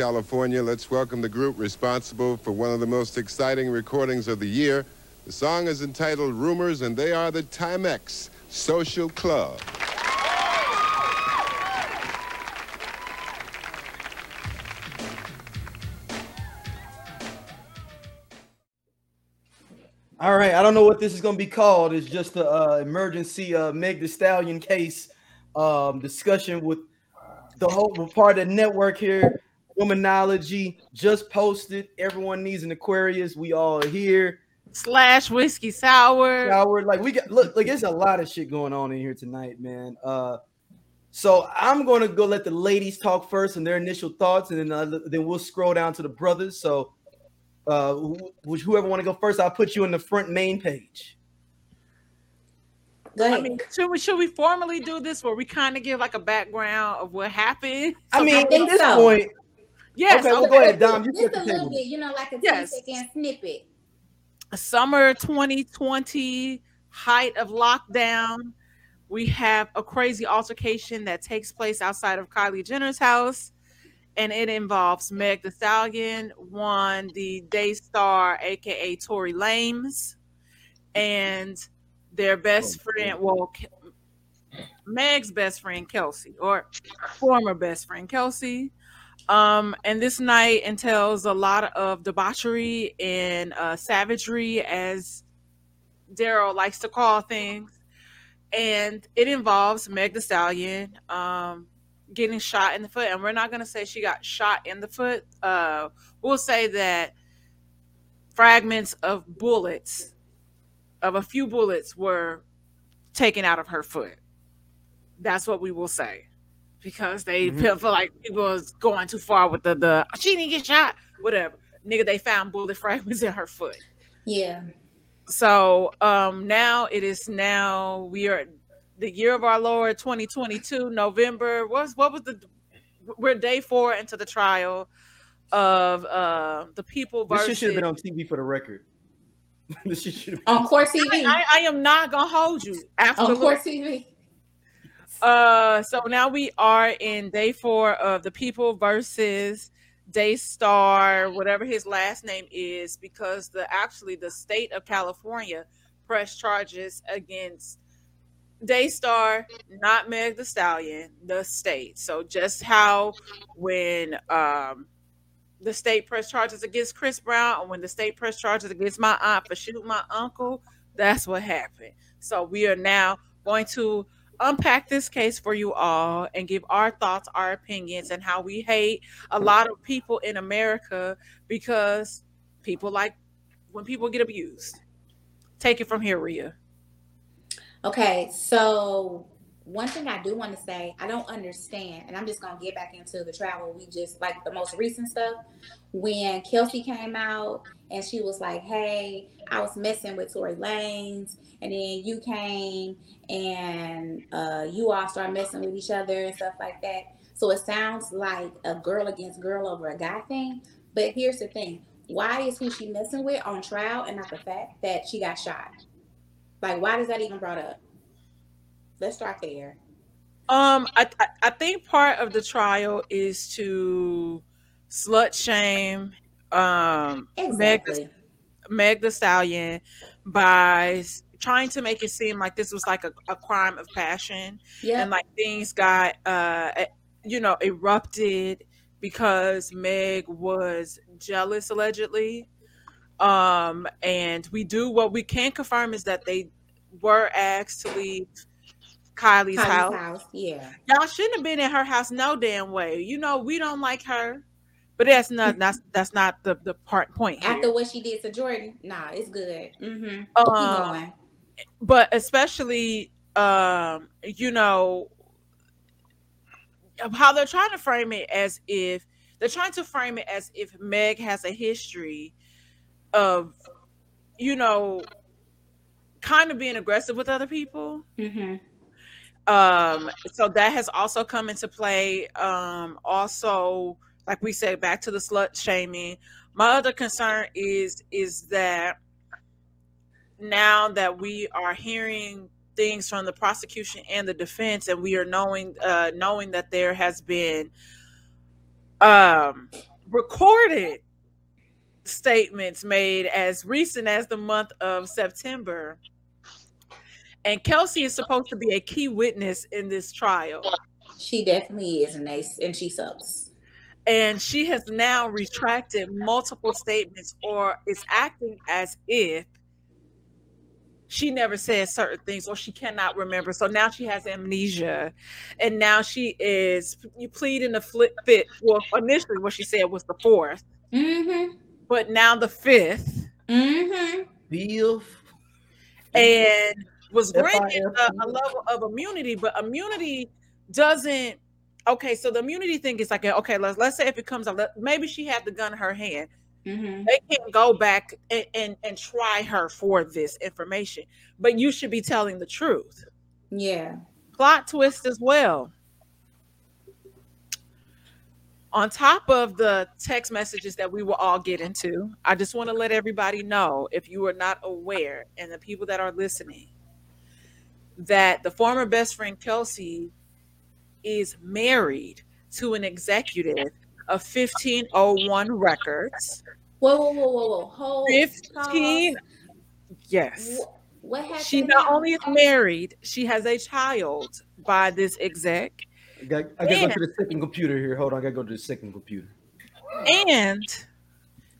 California. Let's welcome the group responsible for one of the most exciting recordings of the year. The song is entitled Rumors, and they are the Timex Social Club. All right, I don't know what this is going to be called. It's just the uh, emergency uh, Meg the Stallion case um, discussion with the whole part of the network here. Womanology just posted. Everyone needs an Aquarius. We all here. Slash whiskey sour. Sour. Like we got look, like there's a lot of shit going on in here tonight, man. Uh, so I'm gonna go let the ladies talk first and their initial thoughts, and then uh, then we'll scroll down to the brothers. So uh, whoever want to go first, I'll put you in the front main page. I mean, should we should we formally do this where we kind of give like a background of what happened? I mean, at this so. point, yes. Okay, well, go ahead, Dom. You just a little bit, you know, like a yes. 10 second snippet. Summer 2020, height of lockdown. We have a crazy altercation that takes place outside of Kylie Jenner's house and it involves Meg the Stallion, one the Daystar, aka Tory Lanez, and their best oh, friend, well, Meg's best friend Kelsey, or former best friend Kelsey. Um, and this night entails a lot of debauchery and uh, savagery, as Daryl likes to call things. And it involves Meg the Stallion, um, getting shot in the foot, and we're not going to say she got shot in the foot. Uh, we'll say that fragments of bullets, of a few bullets, were taken out of her foot. That's what we will say, because they mm-hmm. feel, feel like people was going too far with the the she didn't get shot, whatever. Nigga, they found bullet fragments in her foot. Yeah. So um now it is now we are the year of our Lord 2022, November. What what was the we're day four into the trial of uh the people versus This should have been on TV for the record. this should have been on Court TV. I, I, am not gonna hold you after on Court TV. Uh so now we are in day four of the people versus Daystar, whatever his last name is, because the actually the state of California pressed charges against Daystar, not Meg the Stallion, the state. So just how when um the state press charges against Chris Brown, or when the state press charges against my aunt for shooting my uncle, that's what happened. So we are now going to unpack this case for you all and give our thoughts, our opinions, and how we hate a lot of people in America because people like when people get abused. Take it from here, Ria. Okay, so one thing I do want to say, I don't understand, and I'm just gonna get back into the travel. We just like the most recent stuff when Kelsey came out and she was like, "Hey, I was messing with Tory Lanez," and then you came and uh, you all started messing with each other and stuff like that. So it sounds like a girl against girl over a guy thing. But here's the thing: why is who she messing with on trial and not the fact that she got shot? Like, why is that even brought up? Let's start there. Um, I I think part of the trial is to slut shame um exactly. Meg, Meg the Stallion by trying to make it seem like this was like a, a crime of passion yeah. and like things got uh you know erupted because Meg was jealous allegedly um, and we do what we can confirm is that they were asked to leave Kylie's, Kylie's house. house. Yeah. Y'all shouldn't have been in her house no damn way. You know, we don't like her. But that's not that's that's not the the part point. After what she did to Jordan, nah, it's good. Mm-hmm. Um, but especially um, you know, how they're trying to frame it as if they're trying to frame it as if Meg has a history of you know kind of being aggressive with other people mm-hmm. Um so that has also come into play um also like we said back to the slut shaming my other concern is is that now that we are hearing things from the prosecution and the defense and we are knowing uh knowing that there has been um recorded statements made as recent as the month of September. And Kelsey is supposed to be a key witness in this trial. She definitely is, and they and she sucks. And she has now retracted multiple statements or is acting as if she never said certain things or she cannot remember. So now she has amnesia. And now she is you pleading the flip fit. Well, initially what she said was the 4th Mm-hmm. but now the fifth. Mm-hmm. Beef. and was granted a, a level of immunity, but immunity doesn't. Okay, so the immunity thing is like, okay, let's let's say if it comes out, let- maybe she had the gun in her hand. Mm-hmm. They can't go back and, and and try her for this information, but you should be telling the truth. Yeah. Plot twist as well. On top of the text messages that we will all get into, I just want to let everybody know if you are not aware, and the people that are listening, that the former best friend Kelsey is married to an executive of 1501 Records. Whoa, whoa, whoa, whoa, whoa. Hold. 15, pause. yes. Wh- What happened? She not now? only is married, she has a child by this exec. I got, I got to go to the second computer here. Hold on, I got to go to the second computer. And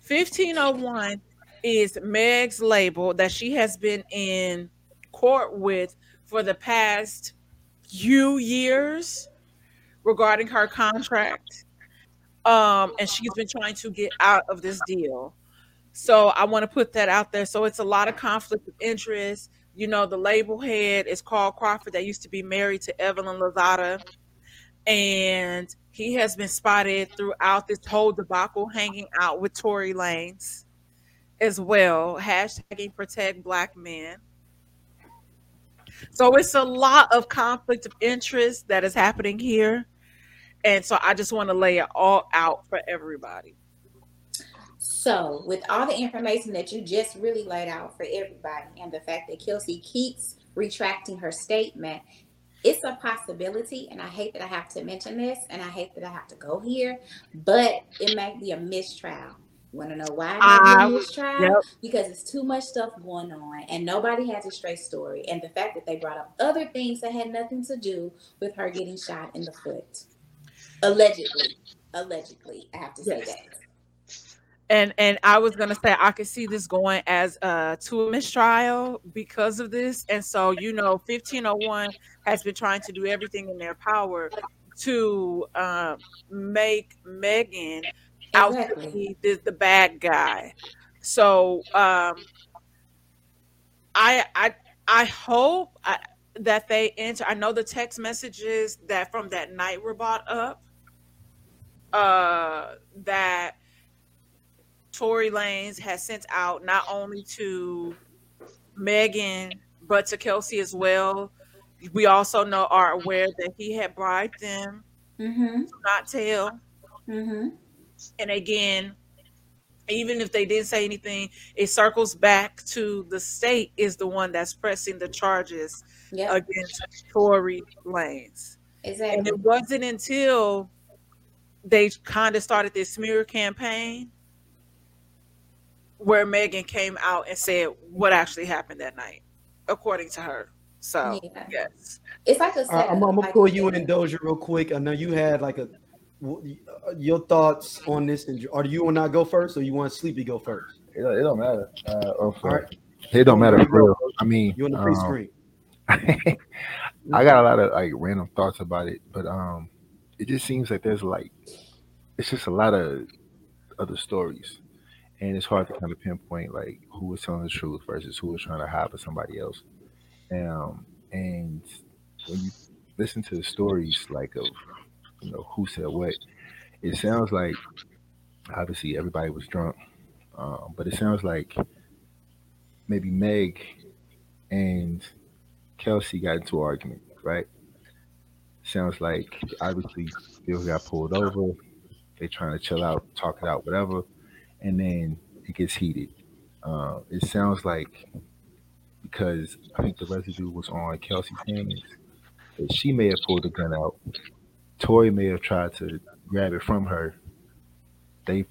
1501 is Meg's label that she has been in court with for the past few years regarding her contract. Um, and she's been trying to get out of this deal. So I want to put that out there. So it's a lot of conflict of interest. You know, the label head is Carl Crawford that used to be married to Evelyn Lozada. And he has been spotted throughout this whole debacle hanging out with Tory Lanez as well. Hashtagging protect black men. So it's a lot of conflict of interest that is happening here. And so I just want to lay it all out for everybody. So, with all the information that you just really laid out for everybody, and the fact that Kelsey keeps retracting her statement, it's a possibility. And I hate that I have to mention this, and I hate that I have to go here, but it might be a mistrial. Want to know why it might be I- a yep. Because it's too much stuff going on, and nobody has a straight story. And the fact that they brought up other things that had nothing to do with her getting shot in the foot, allegedly, allegedly, I have to say Yes. that. and and I was gonna say I could see this going as uh to a mistrial because of this, and so you know, fifteen oh one has been trying to do everything in their power to um, make Megan out to Exactly. be the, the bad guy. So um, I I I hope I, that they enter. I know the text messages that from that night were brought up. Uh, that Tory Lanez has sent out not only to Megan but to Kelsey as well. We also know are aware that he had bribed them Mm-hmm. to not tell. Mm-hmm. And again, even if they didn't say anything, it circles back to the state is the one that's pressing the charges Yeah, against Tory Lanez. Exactly. And it wasn't until they kind of started this smear campaign where Megan came out and said what actually happened that night, according to her. So, Yeah. yes. It's like a All right, setup. I'm, I'm gonna like pull you you in said. Doja real quick. I know you had like a w- your thoughts on this, and do you want to go first, or you want Sleepy go first? It, don't- it don't matter. Uh, All right, It don't matter real. I mean, you on the um, pre-screen? I got a lot of like random thoughts about it, but um, it just seems like there's like it's just a lot of other stories, and it's hard to kind of pinpoint like who was telling the truth versus who was trying to hide for somebody else. Um, and when you listen to the stories like of you know who said what, it sounds like obviously everybody was drunk, um, but it sounds like maybe Meg and Kelsey got into an argument, right? Sounds like obviously Bill got pulled over. They trying to chill out, talk it out, whatever, and then it gets heated. Uh, it sounds like because I think the residue was on Kelsey's hands that she may have pulled the gun out. Tory may have tried to grab it from her. they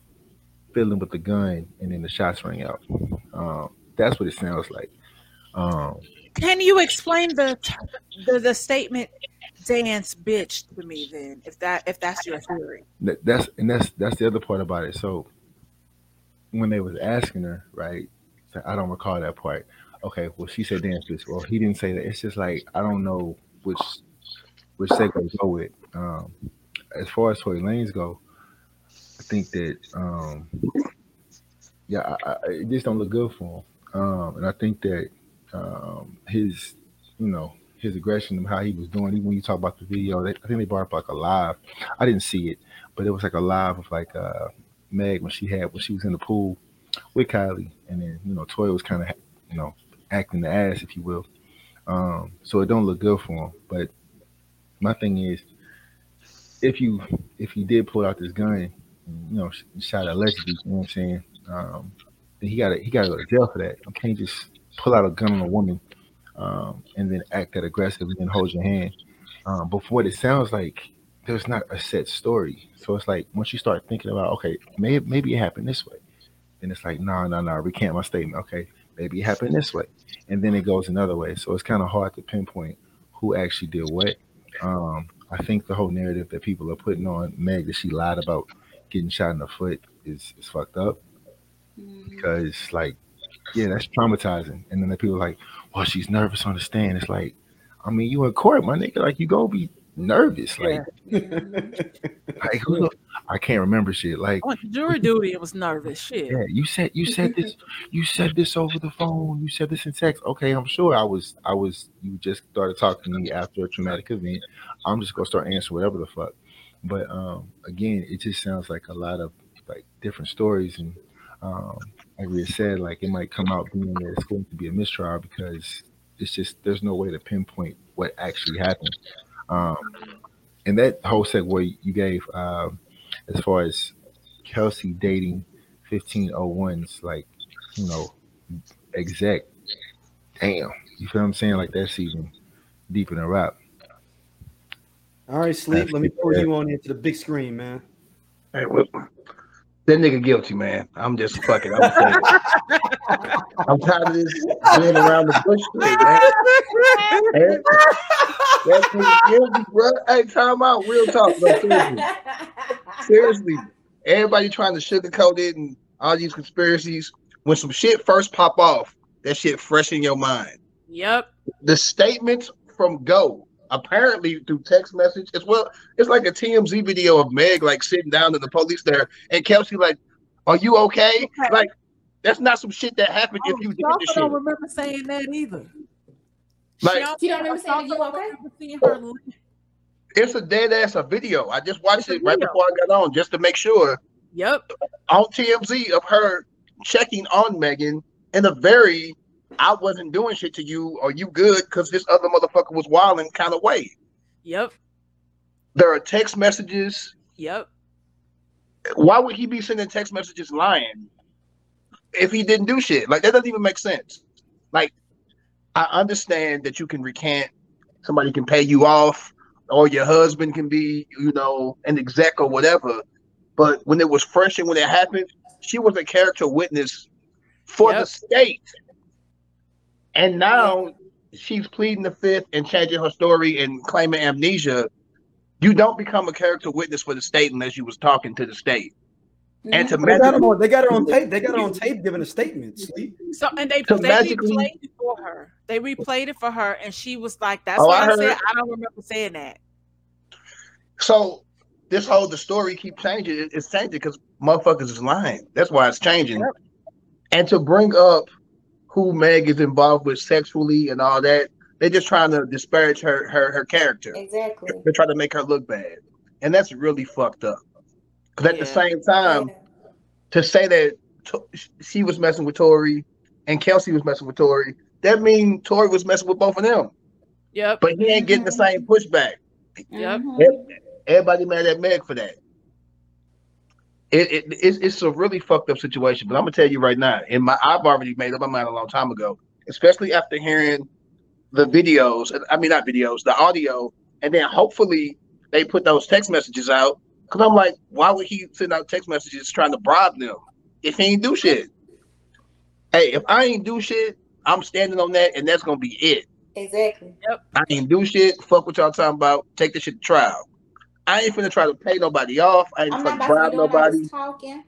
filled him with the gun and then the shots ring out. Um, that's what it sounds like. Um, Can you explain the the, the statement dance bitch to me then if that if that's your theory? that's and that's that's the other part about it. So when they was asking her, right? I don't recall that part. Okay, well she said dance bitch. Well, he didn't say that. It's just like I don't know which which to go with. Um, as far as Tory Lanez go, I think that um, yeah, I, I, it just don't look good for him. Um, and I think that um, his, you know, his aggression and how he was doing. Even when you talk about the video, they, I think they brought up like a live. I didn't see it, but it was like a live of like uh, Meg when she had when she was in the pool with Kylie, and then you know Toy was kind of you know acting the ass, if you will. Um, so it don't look good for him. But my thing is, if you if he did pull out this gun, you know, sh- shot allegedly, you know what I'm saying? Um, he got he got to go to jail for that. You can't just pull out a gun on a woman um, and then act that aggressive and hold your hand. Um, but from what it sounds like, there's not a set story. So it's like once you start thinking about, okay, maybe maybe it happened this way, then it's like, no, no, no, recant my statement. Okay, maybe it happened this way, and then it goes another way. So it's kind of hard to pinpoint who actually did what. Um, I think the whole narrative that people are putting on Meg that she lied about getting shot in the foot is is fucked up. Mhm. because like yeah that's traumatizing. And then the people are like well she's nervous on the stand. It's like i mean you in court my nigga. Like you go be nervous. Like, like who the- i can't remember shit. Like I went to jury duty and was nervous. Shit. yeah you said you said this you said this over the phone. You said this in text. Okay i'm sure i was i was you just started talking to me after a traumatic event i'm just gonna start answering whatever the fuck. But um again it just sounds like a lot of like different stories. And um like we said like it might come out being that it's going to be a mistrial because it's just there's no way to pinpoint what actually happened. Um and that whole segue you gave um as far as kelsey dating 1501s like you know exec damn you feel what i'm saying? Like that's even deeper than rap All right, sleep. Let me pull you on into the big screen, man. Hey, well, that nigga guilty, man. I'm just fucking. I'm. I'm tired of this being around the bush shit, man. That, that nigga guilty, bro. Hey, time out. Real talk, bro. Seriously. Seriously. Everybody trying to sugarcoat it and all these conspiracies. When some shit first pop off, that shit fresh in your mind. Yep. The statements from Go, apparently through text message as well. It's like a TMZ video of Meg like sitting down to the police there, and Kelsey like, "Are you okay?" Like, that's not some shit that happened if Oh, you did she also this don't shit. remember saying that either. Like- also- She don't remember saying, also "You okay?" remember seeing her. It's a dead ass a video. I just watched It's it right before I got on just to make sure Yep. on TMZ of her checking on Megan in a very I wasn't doing shit to you or you good because this other motherfucker was wilding kind of way. Yep. There are text messages. Yep. Why would he be sending text messages lying if he didn't do shit? Like that doesn't even make sense. Like I understand that you can recant, somebody can pay you off, or your husband can be, you know, an exec or whatever. But when it was fresh and when it happened, she was a character witness for the state. And now she's pleading the fifth and changing her story and claiming amnesia. You don't become a character witness for the state unless you was talking to the state. And to They got, magically, her on, they got her on tape. They got her on tape giving a statement. Sleep. So and they So they magically- replayed it for her. They replayed it for her, and she was like, "That's Oh, what I I, heard- said. I don't remember saying that." so this whole the story keep changing. It- It's changing because motherfuckers is lying. That's why it's changing. Yep. And to bring up who Meg is involved with sexually and all that, they're just trying to disparage her her her character. Exactly. They're trying to make her look bad, and that's really fucked up. Because at the same time, to say that To- she was messing with Tory and Kelsey was messing with Tory, that means Tory was messing with both of them. Yep. But he ain't getting the same pushback. Yep. Mhm. Everybody mad at Meg for that. It, it it's, it's a really fucked up situation. But I'm gonna tell you right now, in my I've already made up my mind a long time ago, especially after hearing the videos. I mean, not videos, the audio, and then hopefully they put those text messages out Cause I'm like, why would he send out text messages trying to bribe them if he ain't do shit? Hey, if I ain't do shit, I'm standing on that, and that's gonna be it. Exactly. Yep. I ain't do shit. Fuck what y'all talking about. Take this shit to trial. I ain't finna try to pay nobody off. I ain't I'm trying to bribe be doing all nobody. talking.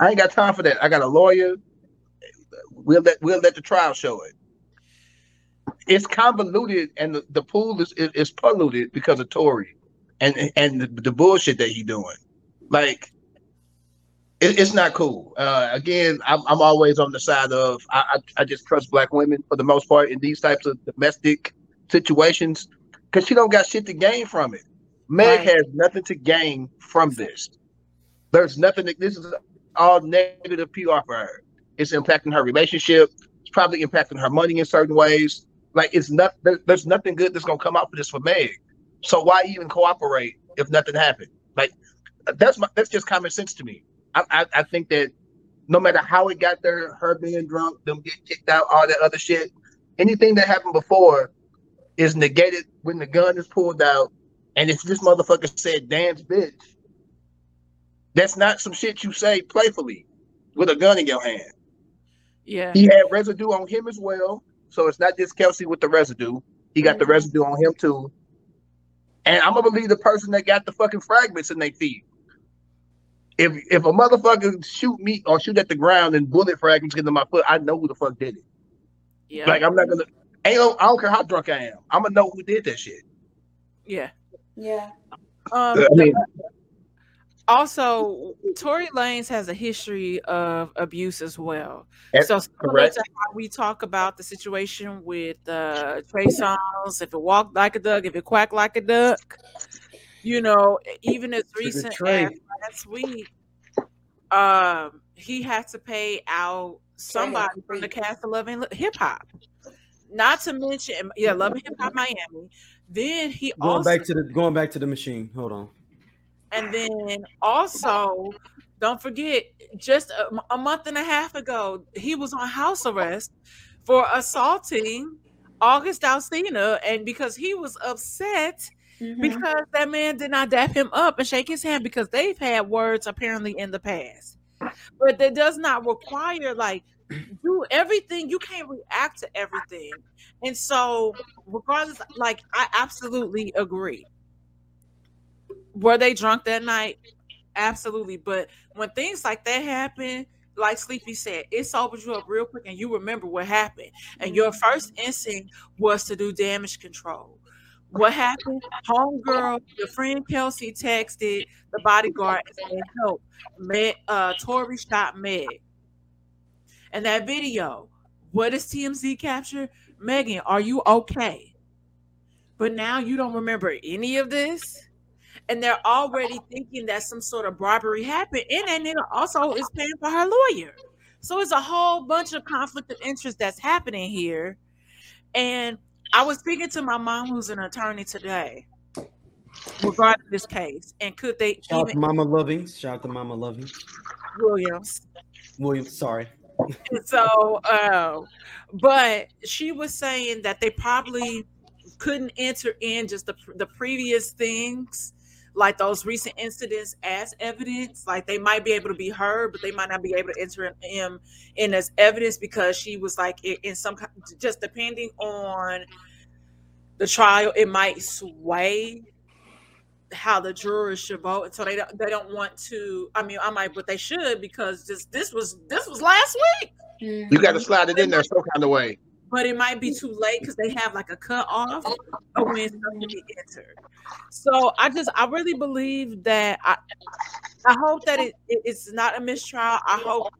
I ain't got time for that. I got a lawyer. We'll let we'll let the trial show it. It's convoluted and the, the pool is, is is polluted because of Tory and and the, the bullshit that he doing. Like it, it's not cool. Uh, again, I'm I'm always on the side of I, I I just trust black women for the most part in these types of domestic situations because she don't got shit to gain from it. Meg Right. has nothing to gain from this. There's nothing. That, this is all negative PR for her. It's impacting her relationship. It's probably impacting her money in certain ways. Like it's not. There, there's nothing good that's gonna come out for this for Meg. So why even cooperate if nothing happened? Like that's my that's just common sense to me. I I, I think that no matter how it got there, her being drunk, them getting kicked out, all that other shit, anything that happened before is negated when the gun is pulled out. And if this motherfucker said dance bitch, that's not some shit you say playfully with a gun in your hand. Yeah. He had residue on him as well. So it's not just Kelsey with the residue. He got the Mhm. residue on him too. And I'm gonna believe the person that got the fucking fragments in their feet. If if a motherfucker shoot me or shoot at the ground and bullet fragments get in my foot, I know who the fuck did it. Yeah. Like I'm not gonna ain't I don't care how drunk I am. I'm gonna know who did that shit. yeah. Yeah. Um, I mean, also, Tory Lanez has a history of abuse as well. So similar to how we talk about the situation with uh, Trey Songz, if it walked like a duck, if it quacked like a duck, you know, even as recent as last week, um, he had to pay out somebody from the cast of Love & Hip Hop. Not to mention, yeah, Love & Hip Hop Miami. Then he Going also back to the going back to the machine. Hold on. and then also, don't forget, just a, a month and a half ago, he was on house arrest for assaulting August Alsina, and because he was upset Mhm. because that man did not dap him up and shake his hand because they've had words apparently in the past. But that does not require like do everything. You can't react to everything. And so regardless, like I absolutely agree. Were they drunk that night? Absolutely. But when things like that happen, like Sleepy said, it sobers you up real quick and you remember what happened. And your first instinct was to do damage control. What happened? Homegirl, your friend Kelsey texted the bodyguard and said, help. Uh, Tory shot Meg. And that video, what does TMZ capture? Megan, are you okay? But now you don't remember any of this? And they're already thinking that some sort of bribery happened. And that nigga also is paying for her lawyer. So it's a whole bunch of conflict of interest that's happening here. And I was speaking to my mom, who's an attorney today, regarding this case. And could they Shout out to Mama Loving? Shout out to Mama Loving Williams? Williams, sorry. so uh, but she was saying that they probably couldn't enter in just the, the previous things like those recent incidents as evidence. Like they might be able to be heard but they might not be able to enter in, in as evidence because she was like in, in some just depending on the trial it might sway how the jurors should vote and so they don't they don't want to i mean i might but they should because this this was this was last week Mhm. You got to slide it in there some kind of way. but it might be too late because they have like a cut off of when stuff can be entered. So I just I really believe that I I hope that it, it- it's not a mistrial. I hope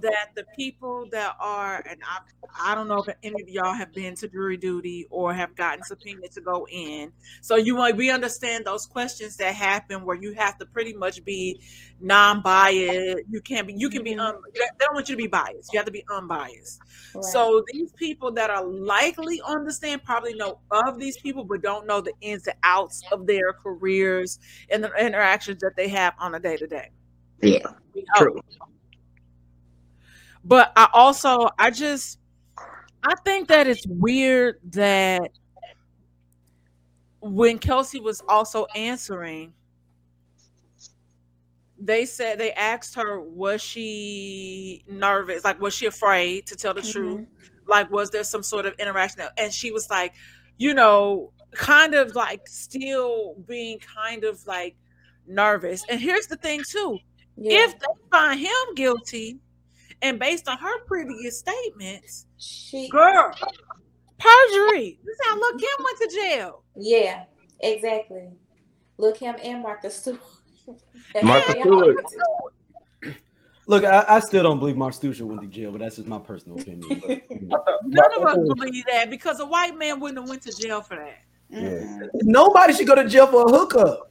that the people that are and I I don't know if any of y'all have been to jury duty or have gotten subpoenaed to go in. So you like we understand those questions that happen where you have to pretty much be non-biased. You can't be you can be Mhm. um they don't want you to be biased. You have to be unbiased. Right. So these people that are likely on the stand probably know of these people, but don't know the ins and outs of their careers and the interactions that they have on a day to day. Yeah, true. But I also I just I think that it's weird that when Kelsey was also answering, they said they asked her, was she nervous? Like, was she afraid to tell the truth? Mm-hmm. Like, was there some sort of interaction? And she was like, you know, kind of like still being kind of like nervous. And here's the thing, too Yeah. if they find him guilty, and based on her previous statements, she girl, perjury. This is how Lil Kim went to jail. Yeah, exactly. Look him and Martha Stewart. Martha Stewart. Look, I, I still don't believe Mark Stooger went to jail, but that's just my personal opinion. But, you know. None of us believe that because a white man wouldn't have went to jail for that. Mhm. Nobody should go to jail for a hookup.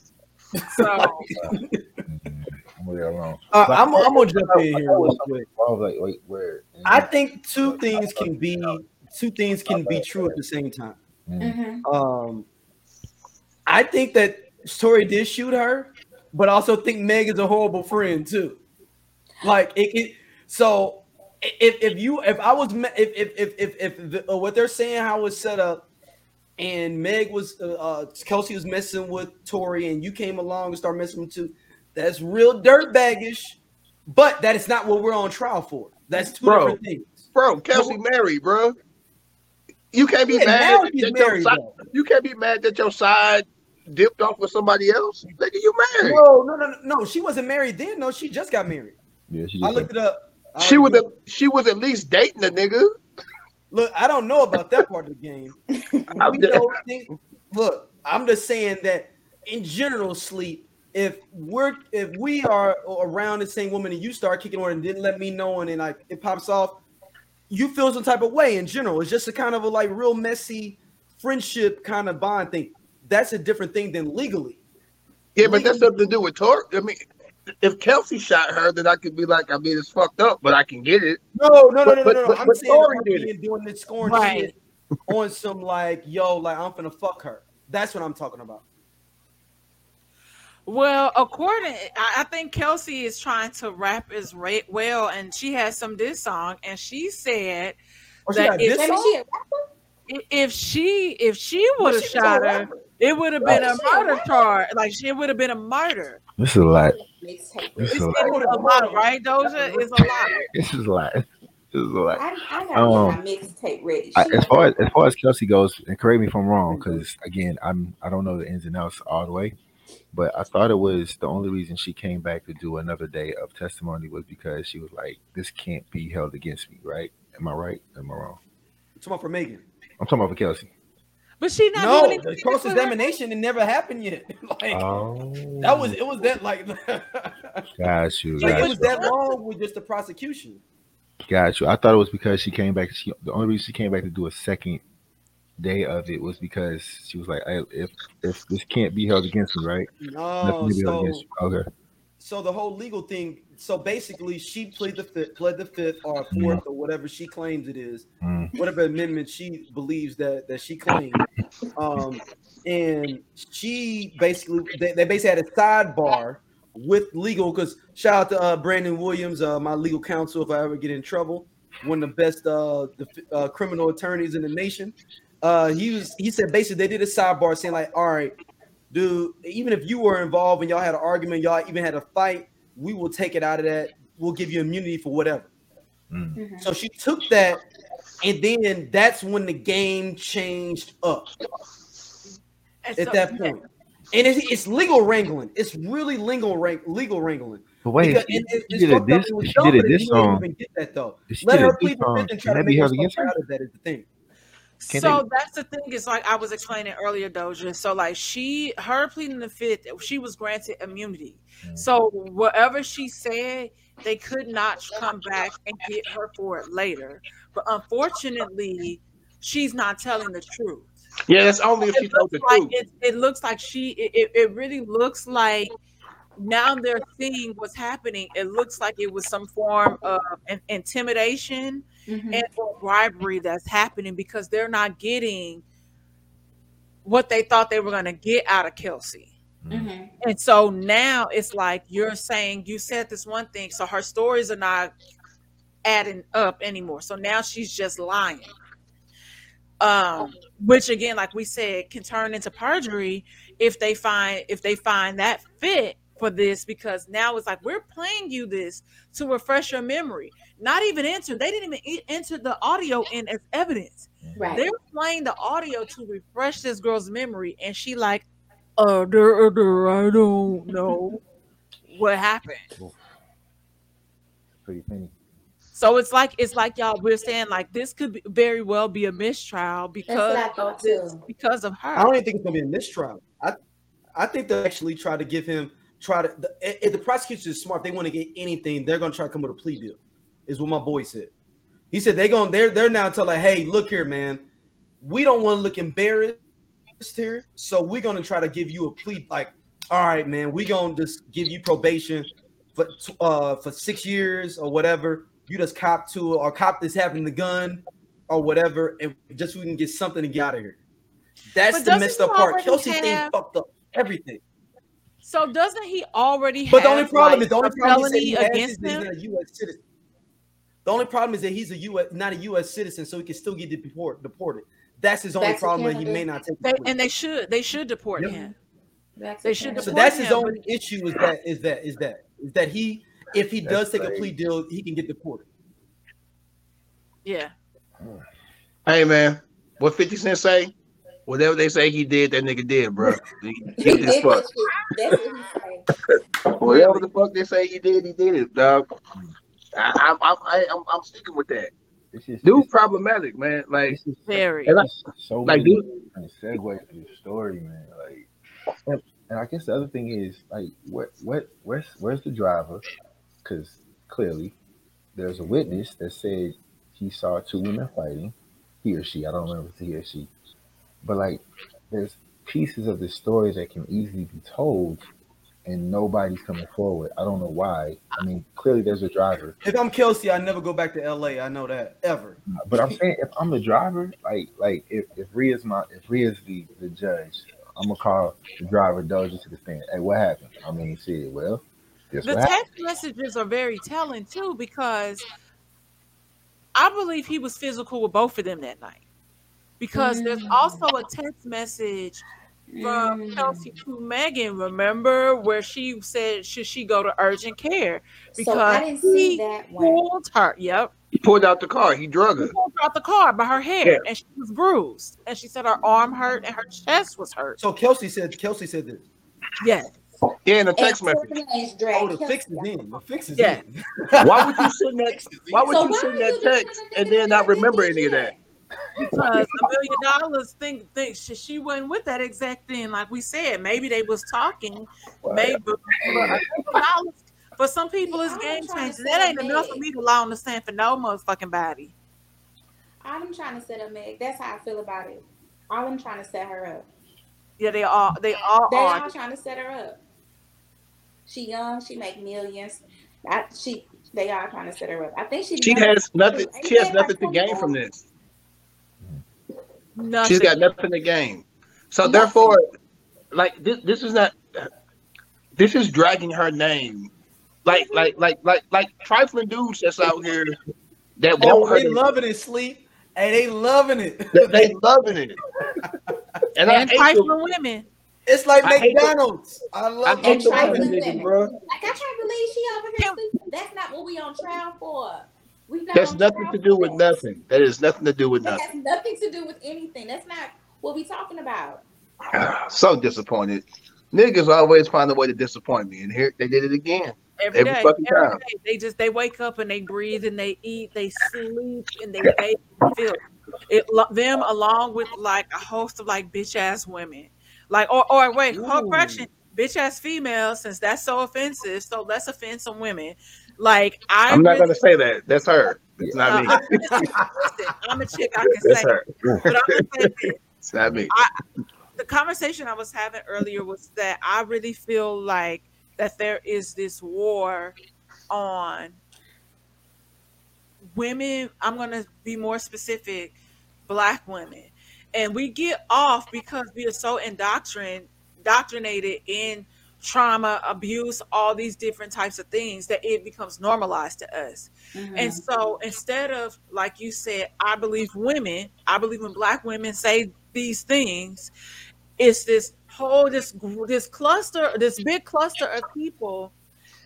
So I'm gonna leave it alone. Uh, I'm, I'm gonna jump in here real quick. I was like, wait, where? I think two things can be two things can be true at the same time. Mm. Mhm. Um, I think that Tory did shoot her, but I also think Meg is a horrible friend too. Like it, it so if if you if I was if if if if, if the, uh, what they're saying how it's set up, and Meg was uh, uh Kelsey was messing with Tory, and you came along and started messing with him too. That's real dirt dirtbaggish, but that is not what we're on trial for. That's two Bro. different things. Bro, Kelsey married, bro. You can't be Yeah, mad. now that married, side, you can't be mad that your side dipped off with somebody else. Nigga, you married. No, no, no, no, no. She wasn't married then. No, she just got married. Yeah, she I just looked it up. I She was looked- at, she was at least dating a nigga. look. I don't know about that part of the game. I'm just- don't think- look, I'm just saying that in general, sleep. If we're if we are around the same woman and you start kicking on and didn't let me know and then like it pops off, you feel some type of way in general. It's just a kind of a like real messy friendship kind of bond thing. That's a different thing than legally. Yeah, but that's something to do with Tory. I mean, if Kelsey shot her, then I could be like, I mean, it's fucked up, but I can get it. No, no, no, But- no, but- no, no. but- I'm but saying Tory her did being doing this scorn Right. shit on some like, yo, like I'm gonna fuck her. That's what I'm talking about. Well, according, I, I think Kelsey is trying to rap as ra- well, and she has some diss song, and she said Or she That got is- song? she a rapper? i- if she if she would have she shot her, it would have been Oh, a murder charge. Like she would have been a murder. This is a lot. Mixtape. This It's, is a lot. a lot, right, Doja? It's a lot. This is a lot. This is a lot. I, I gotta Um, get my mixtape ready. I, as far as, as far as Kelsey goes, and correct me if I'm wrong, because again, I'm I don't know the ins and outs all the way, but I thought it was the only reason she came back to do another day of testimony was because she was like, "This can't be held against me." Right? Am I right? Am I wrong? Come on for Megan. I'm talking about for Kelsey. But she not No, doing the anything cross for examination it never happened yet. like Oh, that was it was that like got you, like got it you, was that long with just the prosecution. got you. I thought it was because she came back. She the only reason she came back to do a second day of it was because she was like, I, "If if this can't be held against me, right? No, Nothing be held so against you." Okay. so the whole legal thing. So basically, she played the fifth, pled the fifth or fourth or whatever she claims it is, Mm. whatever amendment she believes that that she claimed. Um, and she basically they, they basically had a sidebar with legal because shout out to uh, Brandon Williams, uh, my legal counsel. If I ever get in trouble, one of the best uh, the, uh, criminal attorneys in the nation. Uh, he was he said basically they did a sidebar saying like, all right, dude, even if you were involved and y'all had an argument, y'all even had a fight, we will take it out of that. We'll give you immunity for whatever. Mm. Mhm. So she took that, and then that's when the game changed up And at so- that point. And it's, it's legal wrangling. It's really legal wrang- legal wrangling. But wait, Because she, it- it- she did a fucked up. diss. It She did a but diss you didn't song. even get that though. She Let her plead the fifth and try to make herself against out of that is the thing. Can so that's the thing is like I was explaining earlier, Doja. So like she, her pleading the fifth, she was granted immunity. Mm. So whatever she said, they could not come back and get her for it later. But unfortunately, she's not telling the truth. Yeah, that's only if she told the like truth. it, it looks like she. It, it- it really looks like now they're seeing what's happening. It looks like it was some form of intimidation Mhm. and or bribery that's happening because they're not getting what they thought they were going to get out of Kelsey. Mm. Mhm. And so now it's like you're saying you said this one thing, so her stories are not adding up anymore. So now she's just lying. Um, which again, like we said, can turn into perjury if they find if they find that fit for this because now it's like we're playing you this to refresh your memory. Not even enter. They didn't even enter the audio in as evidence. Right. They're playing the audio to refresh this girl's memory, and she like, uh, duh, uh, duh, I don't know what happened. Pretty penny. So it's like it's like y'all we're saying like this could be, very well be a mistrial That's because I of this, too. because of I don't even think it's gonna be a mistrial. I I think they actually try to give him try to the, if the prosecution is smart, they want to get anything, they're gonna try to come with a plea deal. Is what my boy said. He said they're going they're they're now telling like, hey, look here, man. We don't want to look embarrassed here, so we're gonna try to give you a plea. Like, all right, man, we're gonna just give you probation for uh for six years or whatever. You just cop to or cop this having the gun or whatever, and just so we can get something to get out of here. That's But the messed up part. Kelsey thing fucked up everything. So doesn't he already But have the only problem like, is the only a problem is that felony he against he's him? not a U.S. citizen. The only problem is that he's a U.S. not a U.S. citizen, so he can still get deport, deported. That's his only Back problem. That he may not take. They, and they should they should deport Yep. him. Back They should Canada. so deport that's his only issue. Is that is that is that is that he if he does That's take a plea deal, he can get deported. Yeah. Hey man, what 50 Cent say? Whatever they say he did, that nigga did, bro. He, He he as did fuck. that shit. That's what he said. Whatever the fuck they say he did, he did it, dog. I, I, I, I, I'm, I'm sticking with that. It's just Dude, it's, problematic, man. Like, it's just Very. and I, so like, many dude, different segues to the story, man. Like, and, and I guess the other thing is like, what, what, where's, where's the driver? Because clearly, there's a witness that said he saw two women fighting, he or she. I don't remember if it's he or she, but like, there's pieces of the story that can easily be told, and nobody's coming forward. I don't know why. I mean, clearly there's a driver, If I'm Kelsey, I never go back to L.A. I know that ever. but I'm saying if I'm the driver, like like if if Ria's my if Ria's the the judge, I'm gonna call the driver Doja to the stand. Hey, what happened? I mean, shit. Well, The what happened? text messages are very telling too because I believe he was physical with both of them that night. Because there's Mm. also a text message from Mm. Kelsey to Megan, remember, where she said, Should she go to urgent care? So I didn't see he that one. pulled her. Yep. he pulled out the car. He drug He her. pulled her out the car by her hair Yeah. and she was bruised. And she said her arm hurt and her chest was hurt. So Kelsey said Kelsey said this. Yes. Yeah, in a And text message. Oh, dragged the Kelsey fix is out. in. The fix is Yeah. in. Why would you send that? Why would So you why send that you text and then not remember any of that? Because a million dollars think think she, she wasn't with that exact thing. Like we said, maybe they was talking, maybe but a million dollars for some people it's game changing That ain't enough for me to lie on the stand for no motherfucking body. I'm trying to set up Meg. That's how I feel about it. All I'm trying to set her up. Yeah, they all they all They are. all trying to set her up. She young. She make millions. I, she. They are trying to set her up. I think she. She has nothing. She has that like nothing to gain from this. Nothing. She's got nothing to gain. So Nothing. therefore, like this, this is not. This is dragging her name, like like like like like trifling dudes that's out here that Oh, want her. they loving it, sleep. Hey, they loving it. They, they loving it. And I and hate trifling the, women. It's like I McDonald's. I I love hate And the trifling women McDonald's. niggas, women. bro. Like I can't believe she over here. That's not what we on trial for. We not That's nothing to do with that. nothing. That is nothing to do with That nothing. has nothing to do with anything. That's not what we talking about. so disappointed. Niggas always find a way to disappoint me, and here they did it again. Every Every day, fucking every time. day. They just they wake up and they breathe and they eat, they sleep and they they feel it. Them along with like a host of like bitch ass women, like or or wait, hold Ooh. correction, bitch ass females. Since that's so offensive, so let's offend some women. Like I I'm not really- gonna say that. That's her. It's uh, not me. I'm, listen, I'm a chick. I can That's say, her. but I'm gonna say this. It's not me. the conversation I was having earlier was that I really feel like that there is this war on women. I'm going to be more specific, black women. And we get off because we are so indoctrin- indoctrinated in trauma, abuse, all these different types of things that it becomes normalized to us. Mm-hmm. And so instead of, like you said, I believe women, I believe when black women say these things, it's this whole this this cluster, this big cluster of people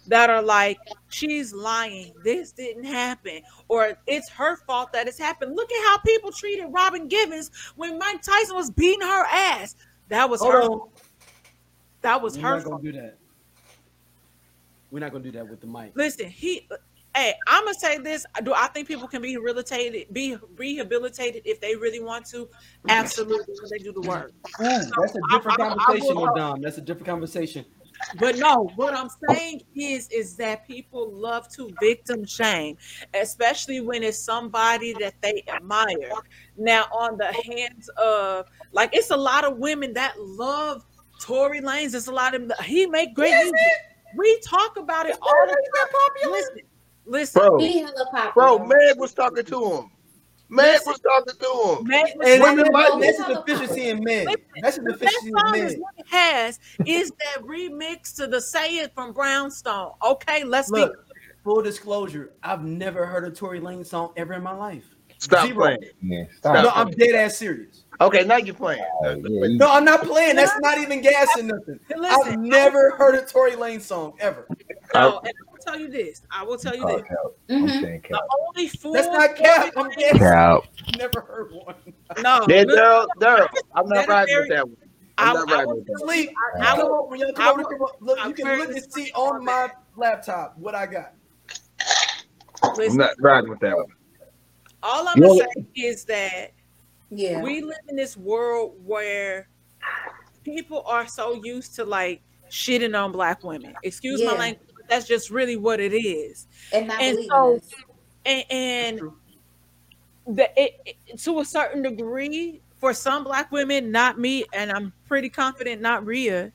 that are like, she's lying. This didn't happen, or it's her fault that it's happened. Look at how people treated Robin Givens when Mike Tyson was beating her ass. That was Hold her. on. Fault. That was We're her. not fault. gonna do that. We're not gonna do that with the mic. Listen, he. Hey, I'm gonna say this. Do I think people can be rehabilitated, be rehabilitated if they really want to? Absolutely, when they do the work. Ooh, that's a different I- I conversation, Madame. That's a different conversation. But no, what I'm saying is, is that people love to victim shame, especially when it's somebody that they admire. Now, on the hands of, like, it's a lot of women that love Tory Lanez. It's a lot of he make great music. We talk about it all the time. Listen, listen. Bro, He hella popular. bro, Meg was talking to him. Meg was talking to him. Meg was And Women that's, like that's this. a deficiency in men. Listen, That's a The best deficiency in song this men. woman has is that remix to the "Say It" from Brownstone. Okay, let's be Look, full disclosure, I've never heard a Tory Lanez song ever in my life. Stop Zero. playing. Yeah, Stop. No, stop. I'm dead ass serious. Okay, now you're playing. Uh, yeah, you- No, I'm not playing. That's not even gas or nothing. I've Listen, never heard a Tory Lanez song ever. No, and I will tell you this. I will tell you oh, this. cap. I'm Mhm. saying The cap. only fool. That's not cap. I'm dead. Cap. Never heard one. No, Yeah, look, Daryl, Daryl, I'm not riding with that one. I, I'm not I riding will with that. Sleep. I- I I come will- over, when y'all I come over, will- come look, I'm you can look and see on on my laptop what I got. I'm not riding with that one. All I'm You gonna say is that Yeah. we live in this world where people are so used to like shitting on black women. Excuse my language, but that's just really what it is. and not and so- us. And, and the, it, it- to a certain degree, for some black women, not me, and I'm pretty confident not Rhea,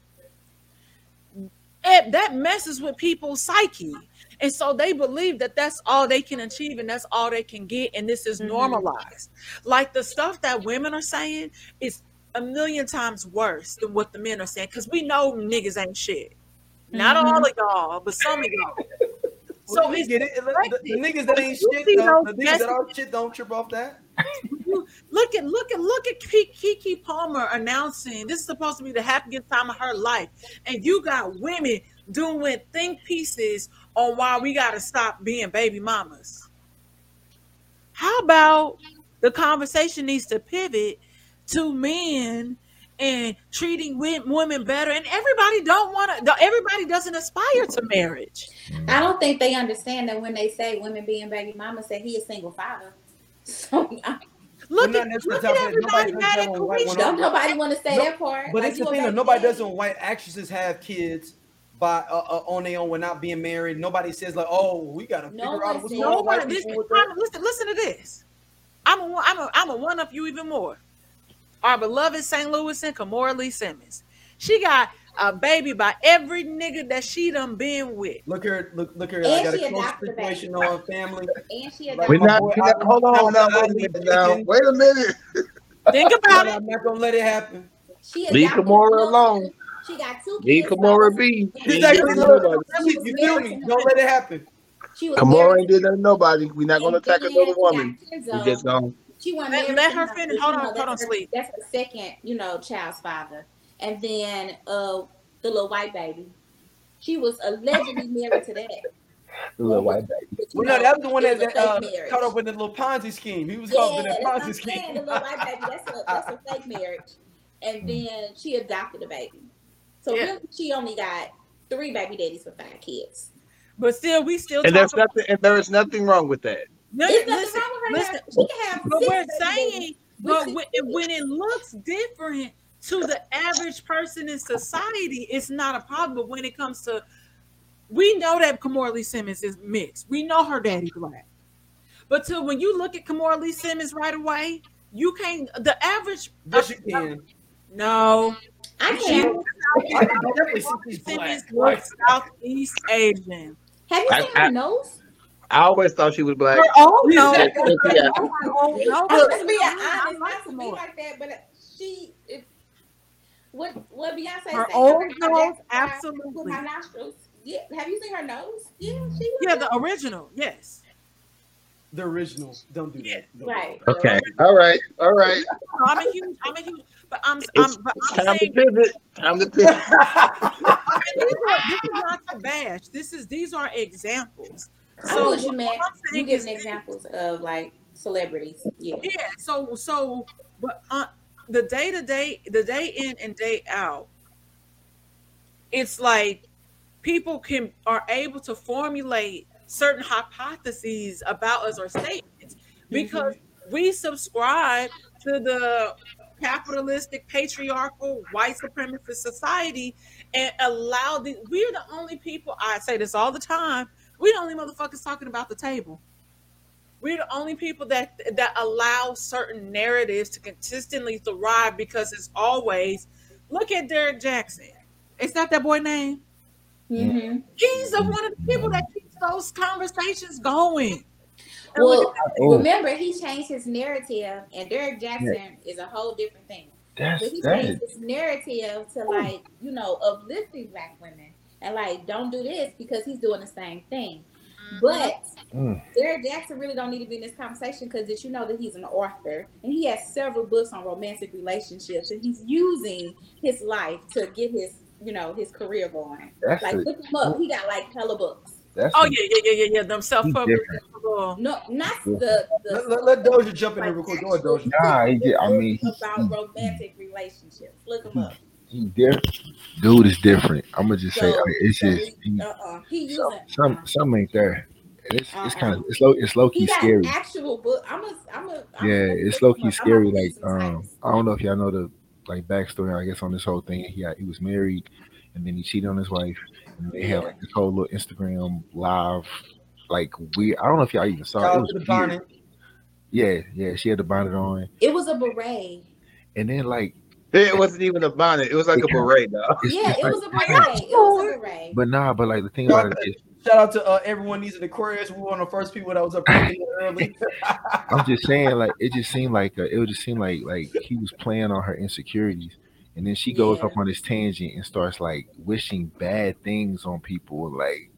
it, that messes with people's psyche. And so they believe that that's all they can achieve and that's all they can get. And this is Mhm. normalized. Like the stuff that women are saying is a million times worse than what the men are saying because we know niggas ain't shit. Not Mhm. all of y'all, but some of y'all. So it's get it. The, the- niggas that ain't shit, the, niggas that are shit don't trip off that. look at look at look at Ki- Keke Palmer announcing this is supposed to be the happiest time of her life, and you got women doing think pieces on why we got to stop being baby mamas. How about the conversation needs to pivot to men and treating women better, and everybody don't want to. Everybody doesn't aspire to marriage. I don't think they understand that when they say women being baby mama, say he a single father. So Look at, look at nobody everybody mad at Carisha. don't nobody want to say No, that part. But Like, it's the you a thing that nobody daddy. does when white actresses have kids by uh, uh, on their own when not being married. Nobody says like, "Oh, we got to No figure out what's going No on." with one, white listen, people with that." listen, listen to this. I'm a, I'm a, I'm a one up you even more. Our beloved St. Louis and Kimora Lee Simmons. She got a baby by every nigga that she done been with. Look here, look, look here. And I got she a close adopted a baby. situation on family. And she Like We're my not, boy, we're not hold on now. Wait a I- minute now. Wait a minute. Think about it. I'm not gonna let it happen. she Leave adopted Kimora no, alone. She got two kids. Kimora by- be. Exactly. She Look, ain't She you feel me? Don't let it happen. She was Kimora married ain't did that to nobody. We're not gonna attack another woman. We just gonna She wasn't Let- married let her him, finish. Hold on, know, hold on, that's her- sleep. That's her second, you know, child's father. And then uh the little white baby. She was allegedly married to that. The little white baby. Well, no, that was the one that, that uh, caught up in the little Ponzi scheme. He was Yeah, caught up in that's that Ponzi I'm scheme. saying. The little white baby. That's a that's a fake marriage. And then she adopted a baby. So Yeah. really, she only got three baby daddies for five kids. But still, we still and talk there's nothing and there is nothing wrong with that. No, There's nothing listen, wrong listen. She can have But we're saying, daddies. but when, when it looks different to the average person in society, it's not a problem. But when it comes to, we know that Kimora Lee Simmons is mixed. We know her daddy black. But to when you look at Kimora Lee Simmons right away, you can't. The average, Yes, you can. no, I She- can't. I can definitely see she's Simmons black. looks Southeast Asian. Have you I- seen her I- nose? I always thought she was black. Her own oh, nose. Yeah, Her yeah. own. Oh, let's be honest, not to be like that, but uh, she, if, what what Beyonce Her said, own nose, nose, absolutely. my nostrils. Yeah, have you seen her nose? Yeah, she. Yeah, the original. Yes. the original. Don't do that. Don't do Right. that. Okay. All right. All right. I'm a huge, I'm a huge, but I'm, It's, I'm, but I'm time to pivot. Time to pivot. I mean, these are, this is not to bash. This is these are examples. I know you meant. You giving examples of like celebrities. Yeah. Yeah. So so, but uh, the day to day, the day in and day out, it's like people can are able to formulate certain hypotheses about us or statements because we subscribe to the capitalistic patriarchal white supremacist society and allow the we're the only people i say this all the time we're the only motherfuckers talking about the table we're the only people that that allow certain narratives to consistently thrive because it's always look at Derrick Jaxn. Is that that boy name? hmm He's the, one of the people that keeps those conversations going. And Well, look at- remember he changed his narrative, and Derrick Jaxn is a whole different thing. That's But he that. changed his narrative to like, you know, uplifting black women and like, don't do this because he's doing the same thing. But Mm. Derrick Jaxn really don't need to be in this conversation because did you know that he's an author and he has several books on romantic relationships and he's using his life to get his, you know, his career going. That's Like a, look him up. He got like hella books. that's oh a- yeah, yeah, yeah, yeah, yeah. Them self-published. No, not the the Let, let, let Doja jump in like, and record. Go Doja. Nah, he did- I mean, about romantic relationships. Look him up. He different. Dude is different. I'm gonna just say So- I mean, it's so just he, he, uh-uh. he some using some some ain't there. It's it's Uh-uh. kind of it's low it's low he key got scary. actual book. I'm a, I'm a, I'm Yeah, gonna it's low key up. I'm scary. Like um. I don't know if y'all know the like backstory. I guess on this whole thing, he had, he was married, and then he cheated on his wife, and they had like this whole little Instagram live, like we. I don't know if y'all even saw. Shout it. it was to the weird. Yeah, yeah, she had the bonnet on, It was a beret. and then like, It wasn't even a bonnet. It was like a beret, though. Yeah, it was a beret. It was a beret. but nah, but like the thing about it is, Shout out to uh, everyone needs an Aquarius. We were one of the first people that was up early. I'm just saying, like it just seemed like uh, it would just seem like like he was playing on her insecurities, and then she goes Yeah. up on this tangent and starts like wishing bad things on people, like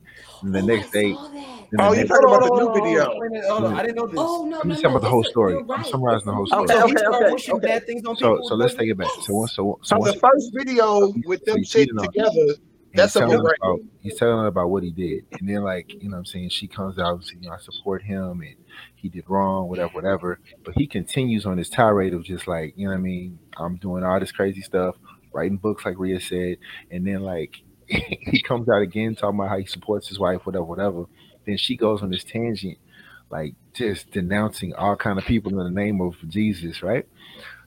and the Oh, next day. saw that. then the Oh, you next- talking about the new on, hold on, video? hold on, wait a minute, hold on. I didn't know this. Oh no, I'm no, just no. about the whole story. you're I'm summarizing the whole story. So Okay, okay, okay. bad things on So people. so let's take it back. So once so, so So once the first video with them he sitting cheated on her. together, that's he's a telling her beret. about he's telling her about what he did, and then like you know what I'm saying she comes out and says, you know I support him and he did wrong, whatever, whatever. But he continues on his tirade of just like you know what I mean I'm doing all this crazy stuff, writing books like Rhea said, and then like he comes out again talking about how he supports his wife, whatever, whatever. Then she goes on this tangent, like just denouncing all kind of people in the name of Jesus, right?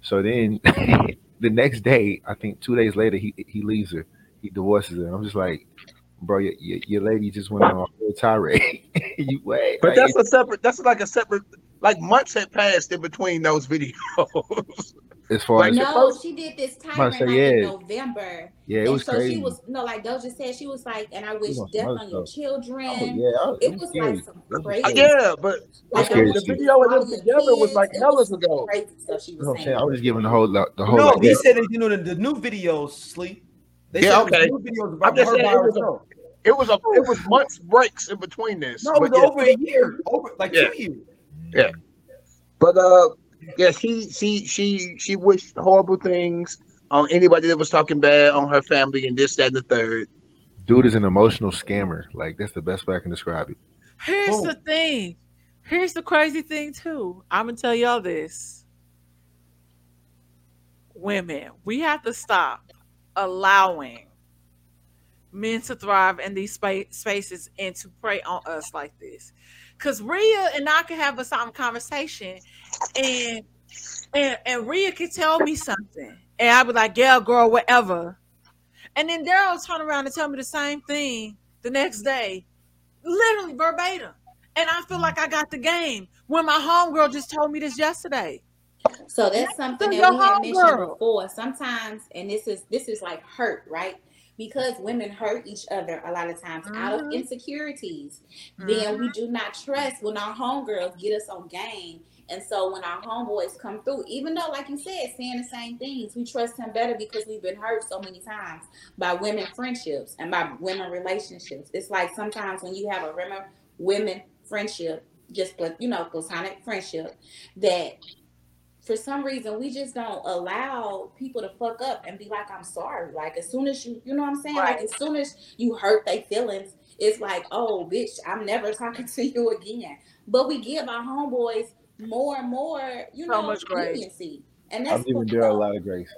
So then the next day, I think two days later, he he leaves her he divorces her. I'm just like, bro, your, your, your lady just went on a whole tirade. you wait, But like, that's a separate. That's like a separate. Like months had passed in between those videos. as far like as No, first- she did this about tirade to say, like in yeah. November. yeah, it and was so crazy. she was no, like Doja said, she was like, and I wish death on your children. oh, yeah, was, It was was scary. like some crazy. Uh, yeah, but Like, scary the, the video of them all your together was like kids, it was hell some ago. Crazy stuff she was know what I'm saying? saying. I was just giving the whole the, the whole No, like, he that- said that you know the, the new videos sleep. They Yeah, said the okay. new videos I'm about her by it was a- herself. It was a. It was months breaks in between this. No, it was over a year, over like two years. Yeah, but uh, yeah, she she she she wished horrible things on anybody that was talking bad on her family and this that and the third. dude is an emotional scammer. Like that's the best way I can describe it. Here's Boom. the thing. Here's the crazy thing too. I'm gonna tell y'all this. Women, we have to stop allowing men to thrive in these spa- spaces and to prey on us like this. Cause Rhea and I can have a some conversation, and and and Rhea could tell me something, and I'd be like, "Yeah, girl, whatever." And then Daryl turn around and tell me the same thing the next day, literally verbatim. And I feel like I got the game when my homegirl just told me this yesterday. So that's something that we had mentioned before. Sometimes, and this is this is like hurt, right? Because women hurt each other a lot of times out of Mhm. insecurities. Then we do not trust when our homegirls get us on game. And so when our homeboys come through, even though, like you said, saying the same things, we trust him better because we've been hurt so many times by women friendships and by women relationships. It's like sometimes when you have a women women friendship just you know platonic friendship that for some reason we just don't allow people to fuck up and be like i'm sorry like as soon as you you know what i'm saying like as soon as you hurt their feelings it's like oh bitch i'm never talking to you again but we give our homeboys more and more you So know much leniency and that's I'm giving Daryl a lot of grace.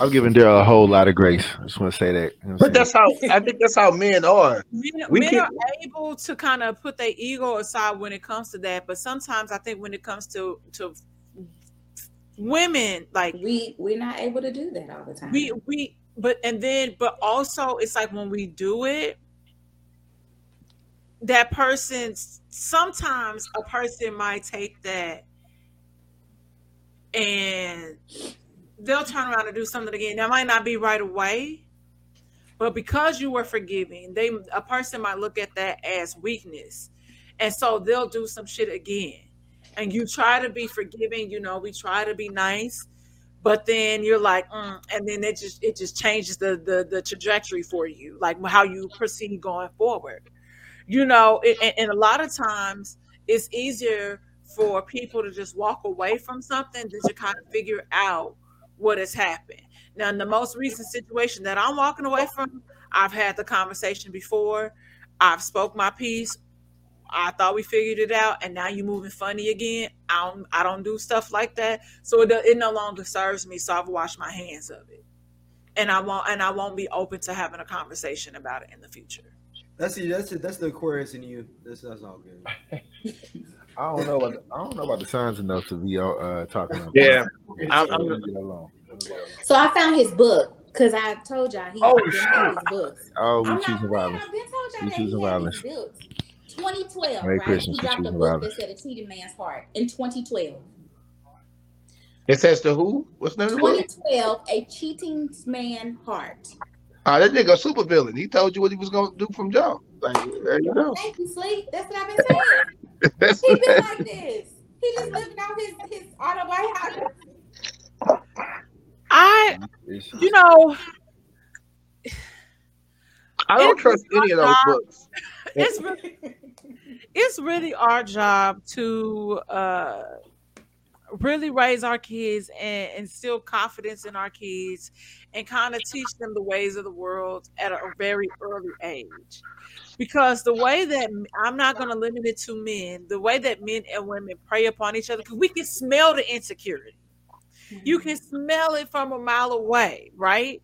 I'm giving Daryl a whole lot of grace. I just want to say that. You know But that's how I think that's how men are. Men, We men can- are able to kind of put their ego aside when it comes to that, but sometimes I think when it comes to to women, like we we're not able to do that all the time. we we but and then but also it's like when we do it that person sometimes a person might take that and they'll turn around and do something again. That might not be right away but because you were forgiving they a person might look at that as weakness. And so they'll do some shit again and you try to be forgiving you know we try to be nice but then you're like mm, and then it just it just changes the, the the trajectory for you like how you proceed going forward. You know it, and, and a lot of times it's easier for people to just walk away from something than to kind of figure out what has happened. Now in the most recent situation that i'm walking away from i've had the conversation before. I've spoke my piece I thought we figured it out, and now you're moving funny again. I don't, I don't do stuff like that, so it, it no longer serves me. So I've washed my hands of it, and I won't, and I won't be open to having a conversation about it in the future. That's the that's the, that's the Aquarius in you. That's that's all good. I don't know. About the, I don't know about the signs enough to be uh, talking. About Yeah. I'm- I'm- leave it alone. so i found his book because i told y'all he Oh, been had his books Oh, we I'm not choosing playing. violence. I've been told y'all We that he choosing had violence. his books. 2012, Merry right? Christmas, He we got the book that said a cheating man's heart in 2012. It says to who? What's the name of the book? 2012, a cheating man heart. Ah, that nigga a super villain. He told you what he was gonna do from jump. Like there you go. Thank you, Sleep. That's what I've been saying. That's He been like this. He just living out his his autobiography. I, you know, I don't trust any of those not- books. it's really, it's really our job to uh, really raise our kids and instill confidence in our kids, and kind of teach them the ways of the world at a very early age. Because the way that I'm not going to limit it to men, the way that men and women prey upon each other, because we can smell the insecurity. You can smell it from a mile away, right?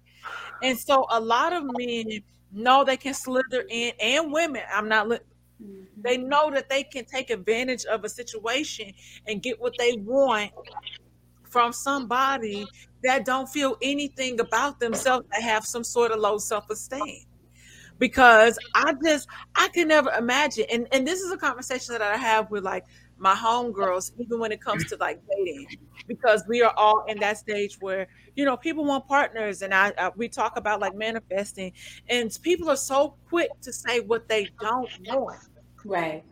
And so a lot of men know they can slither in, and women. I'm not. Li- they know that they can take advantage of a situation and get what they want from somebody that don't feel anything about themselves that have some sort of low self-esteem. Because i just i can never imagine and and this is a conversation that i have with like my homegirls even when it comes to like dating because we are all in that stage where you know people want partners and i, I we talk about like manifesting and people are so quick to say what they don't want Right.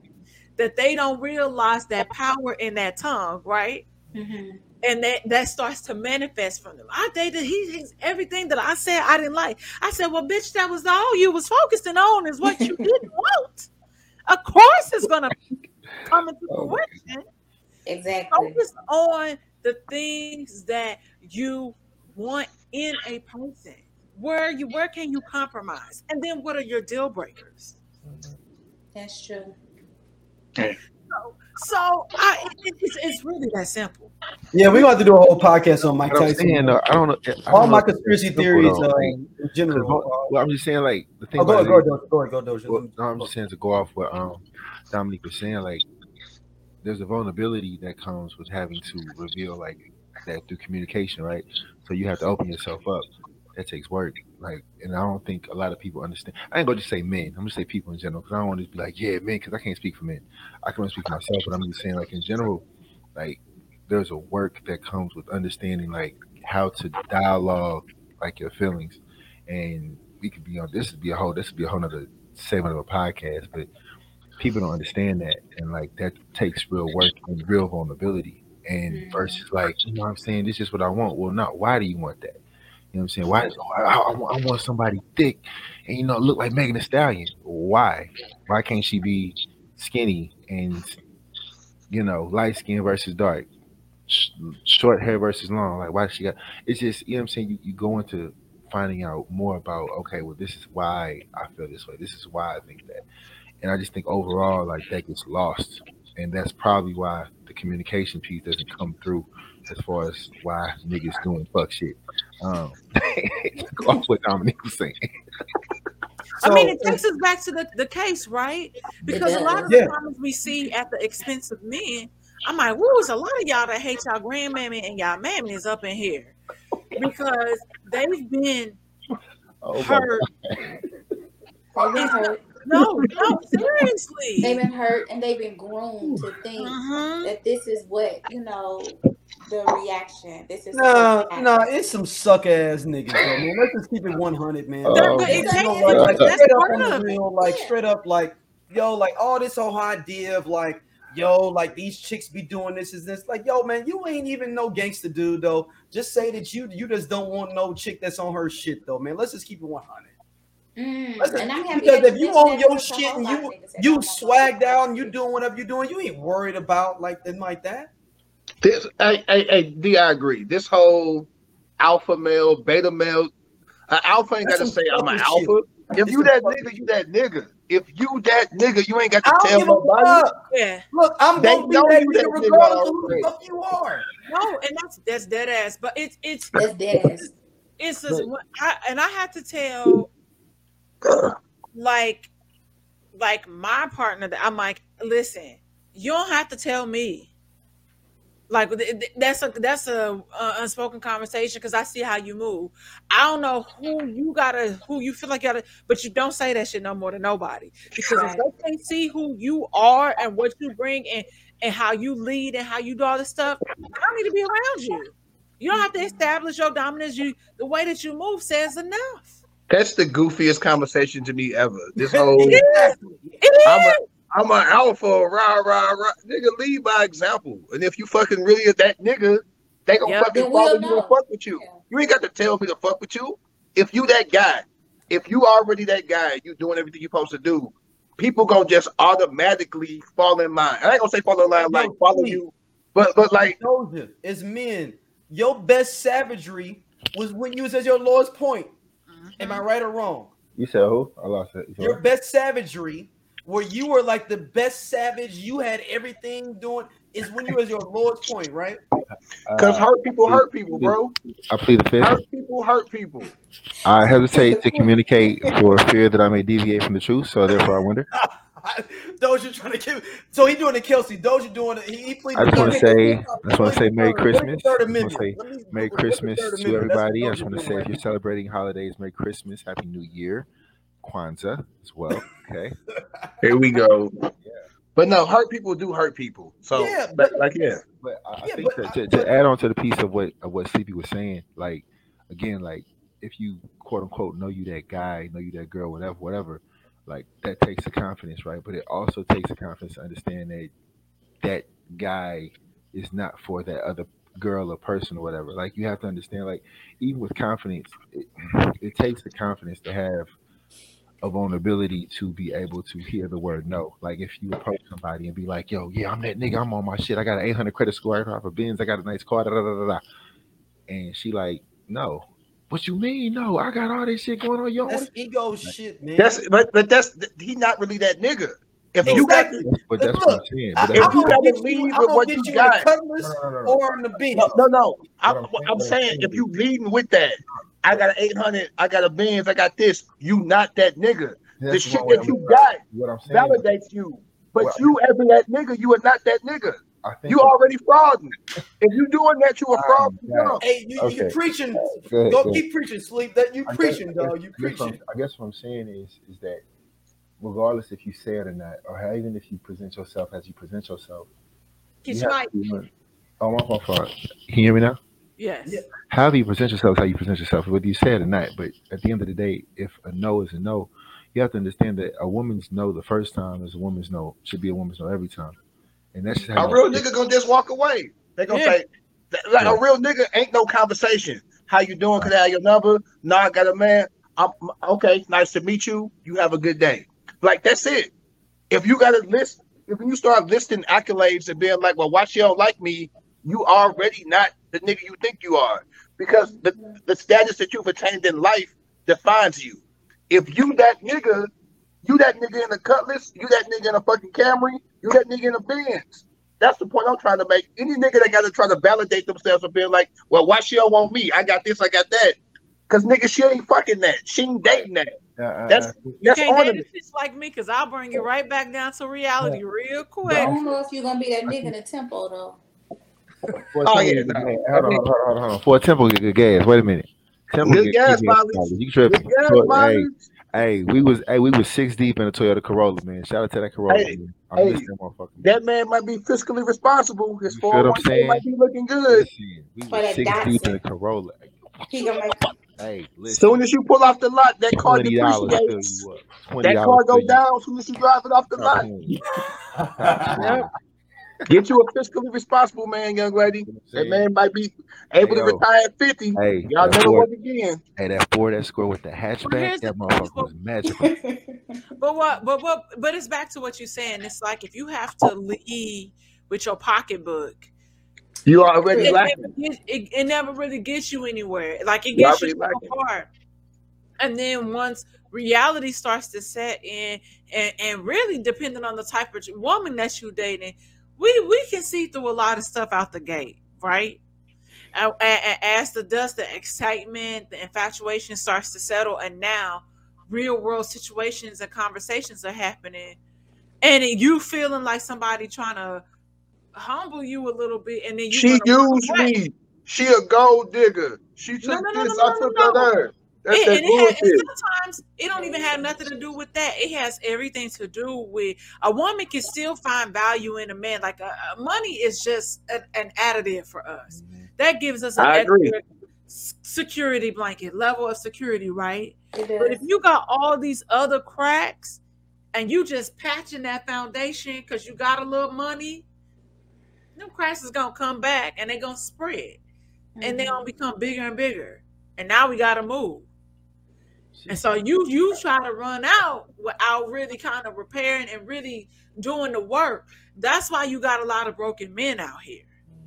that they don't realize that power in that tongue, right? Mhm. And that that starts to manifest from them. I dated he he's everything that I said I didn't like. I said, well, bitch, that was all you was focusing on is what you didn't want. Of course, it's gonna come into Oh my fruition. Exactly. Focus on the things that you want in a person. Where you where can you compromise? And then what are your deal breakers? That's true. So I, it, it's, it's really that simple. Yeah, we're gonna have to do a whole podcast on Mike I'm Tyson. saying, though, I don't know. I don't All know my conspiracy theories though, uh, like, in 'cause general. well, I'm just saying, like the thing Oh, go about ahead, it go is- ahead, go ahead, go ahead, Doja. Well, no, I'm just saying to go off what um Dominique was saying, like there's a vulnerability that comes with having to reveal like that through communication, right? So you have to open yourself up. That takes work. Like, and I don't think a lot of people understand. I ain't gonna just say men. I'm gonna say people in general because I don't want to be like, yeah, men, because I can't speak for men. I can only speak for myself, but I'm just saying, like in general, like there's a work that comes with understanding like how to dialogue like your feelings, and we could be on this would be a whole this would be a whole nother segment of a podcast, but people don't understand that, and like that takes real work and real vulnerability. And Mhm. versus like, you know what I'm saying, this is what I want. Well, not why do you want that? You know what I'm saying? Why? I, I, I want- I want somebody thick and you know look like Megan Thee Stallion. Why? Why can't she be skinny and you know, light skin versus dark, sh- short hair versus long. Like why she got? It's just you know what I'm saying. You, you go into finding out more about okay, well this is why I feel this way. This is why I think that, and I just think overall like that gets lost, and that's probably why the communication piece doesn't come through as far as why niggas doing fuck shit. Um, go off what Dominique was saying. I mean, it takes us back to the, the case, right? Because a lot of Yeah. the comments we see at the expense of men, I'm like, woo, it's a lot of y'all that hate y'all grandmammy and y'all mammy is up in here. Because they've been Oh, hurt. They've been hurt. No, no, seriously. They've been hurt and they've been groomed to think Mhm. that this is what you know the reaction. This is Nah, supposed to nah, it's some suck ass niggas, though, man. Let's just keep it 100, man. But it It's like- like, like, that's straight up part on of it. real, like Yeah. straight up, like yo, like all this whole idea of like yo, like these chicks be doing this is this, like yo, man, you ain't even no gangster dude though. Just say that you you just don't want no chick that's on her shit though, man. Let's just keep it 100. Mm, Listen, and I'm happy because if you own your shit and you you don't want swag no down, you shit. doing whatever you're doing, you ain't worried about like them like that. This, hey, hey, hey, D, I agree. This whole alpha male, beta male, uh, alpha ain't got to say I'm an fucking alpha. If you that nigga, you that nigga. If you that nigga, you ain't got to tell give a nobody. Yeah. Look, I'm They gonna be know that you nigga that regardless of who the fuck you are. No, and that's that's dead ass. But it's it's That's dead ass. it's just, I, and I had to tell like like my partner that I'm like, listen, you don't have to tell me. Like th- th- that's a that's a uh, unspoken conversation because I see how you move. I don't know who you gotta who you feel like you gotta, but you don't say that shit no more to nobody because if they can't see who you are and what you bring and and how you lead and how you do all this stuff, I don't need to be around you. You don't have to establish your dominance. You the way that you move says enough. That's the goofiest conversation to me ever. This whole exactly. I'm a, is. I'm an alpha, rah, rah, rah. Nigga, lead by example. And if you fucking really is that nigga, they gonna Yep. fucking Then follow we'll you and fuck with you. Yeah. You ain't got to tell me to fuck with you. If you that guy, if you already that guy, you doing everything you supposed to do, people gonna just automatically fall in line. I ain't gonna say fall in line like follow please. you, but but like told you, as men, your best savagery was when you was at your lowest point. Am I right or wrong? You said who? I lost it. Your best savagery, where you were like the best savage, you had everything doing, is when you was your lowest point, right? because Uh, hurt people hurt people, bro. I plead the fifth. Hurt people hurt people. I hesitate to communicate for fear that I may deviate from the truth, so therefore I wonder. Doja trying to kill. So he doing the Kelsey. Doja doing it. He, he pleaded I just want to say, I just want to say Merry What is the Christmas. Third I just want Amendment. say Merry Christmas to Amendment? That's what everybody. I just want to say if you're celebrating holidays, Merry Christmas, Happy New Year, Kwanzaa as well. Okay. Here we go. But no, hurt people do hurt people. So Yeah, but, but- like yeah. But I, I Yeah, think but to, I- to, but- to add on to the piece of what of what Sleepy was saying, like again, like if you quote unquote know you that guy, know you that girl, whatever, whatever, like that takes the confidence, right? But it also takes the confidence to understand that that guy is not for that other girl or person or whatever. Like you have to understand, like even with confidence, it, it takes the confidence to have a vulnerability to be able to hear the word no. Like if you approach somebody and be like, "Yo, yeah, I'm that nigga. I'm on my shit. I got an 800 credit score. I drive a Benz. I got a nice car." Da, da, da, da, da. And she like, "No, what you mean? No, I got all this shit going on. You don't That's want ego shit, man. That's but but that's he not really that nigga. If you got Exactly. to." But that's Look, what I'm saying. But If I'm you gonna gotta get lead with what you you got. No, no, no, no. or on the bench. no no no. I'm, I'm saying- I'm saying saying if you leading with that, I got an 800, I got a Benz, I got this. You not that nigga. the shit that I'm- you got What I'm saying. is- validates you. But Well- you as that nigga, you are not that nigga. I think You already frauding. If you doing that, you a fraud. Yeah. Hey, you, you Okay. preaching. Go ahead, Go go keep preaching, sleep. That you I guess- preaching, I dog. You I guess I'm- preaching. I guess what I'm saying is is that regardless if you say it or not, or even if you present yourself as you present yourself, Get you your have mic. to Oh, my fault. fault. Can you hear me now? Yes. Yeah. However you present yourself, how you present yourself, whether you say it or not. But at the end of the day, if a no is a no, you have to understand that a woman's no the first time is a woman's no should be a woman's no every time, and that's how A real nigga gonna just walk away. They gonna Yeah. say, like Yeah. a real nigga ain't no conversation. How you doing? Could I have your number? No, I got a man. I'm okay. Nice to meet you. You have a good day. Like that's it. If you got a list if you start listing accolades and being like, well, why she don't like me? You already not the nigga you think you are because the, the status that you've attained in life defines you. If you that nigga, you that nigga in a Cutlass, you that nigga in a fucking Camry, you that nigga in a Benz. That's the point I'm trying to make. Any nigga that got to try to validate themselves and being like, well, why she don't want me? I got this, I got that. Cause nigga, she ain't fucking that. She ain't dating that. Uh, uh, That's You that's can't date ornament. a bitch like me because I'll bring you right back down to reality real quick. I don't know if you're gonna be that nigga in the tempo though. for Oh, yeah, no. hold on, hold on, hold on. For a temple get good gas. Wait a minute. Temple Good get gas good mileage. mileage. You Good tripping? gas Toy- hey, mileage. Hey, we was hey, we was six deep in a Toyota Corolla, man. Shout out to that Corolla. Hey, man. I hey, that. That man might be fiscally responsible. His You feel what I'm saying? Oh might be looking good. Listen, we For was six deep in a Corolla. He gonna make Hey, As soon as you pull off the lot, that car twenty depreciates. you up. Twenty That car go down as soon as you drive it off the lot. Playing. Yep. Get you a fiscally responsible man, young lady. You know what I'm That man might be able Hey, to retire at 50. Hey, Y'all that never Ford, work again. hey, that Ford Escort with the Well, hatchback, here's the that motherfucker But, was magical. but what? But what? But it's back to what you're saying. It's like if you have to leave with your pocketbook, You already it lacking. never, gets, it, it never really gets you anywhere. Like it gets you already so far. And then once reality starts to set in, and, and really depending on the type of woman that you're dating, we we can see through a lot of stuff out the gate, right? As the dust, the excitement, the infatuation starts to settle, and now real world situations and conversations are happening, and you feeling like somebody trying to humble you a little bit, and then you She want to run used me. She a gold digger. She took no, no, no, this, I took her there. That's It, that and it has, and bullshit. sometimes it don't even have nothing to do with that. It has everything to do with a woman can still find value in a man. Like uh, money is just an, an additive for us. That gives us an I agree. extra security blanket, level of security, right? But if you got all these other cracks and you just patching that foundation because you got a little money, them cracks is gonna come back and they're gonna spread and they Mhm. gonna become bigger and bigger. And now we gotta move. And so you you try to run out without really kind of repairing and really doing the work. That's why you got a lot of broken men out here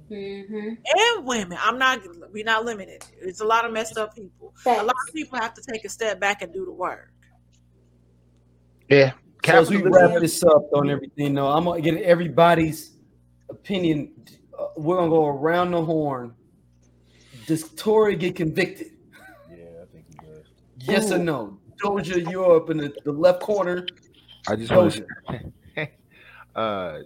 Mhm. and women. I'm not we're not limited. It's a lot of messed up people. A lot of people have to take a step back and do the work. Yeah. So as we wrap this up on everything, though, I'm gonna get everybody's opinion. Uh, we're gonna go around the horn. Does Tory get convicted? Yeah, I think he Yes or no? Doja, you're up in the, the left corner. I just want Doja, to, uh,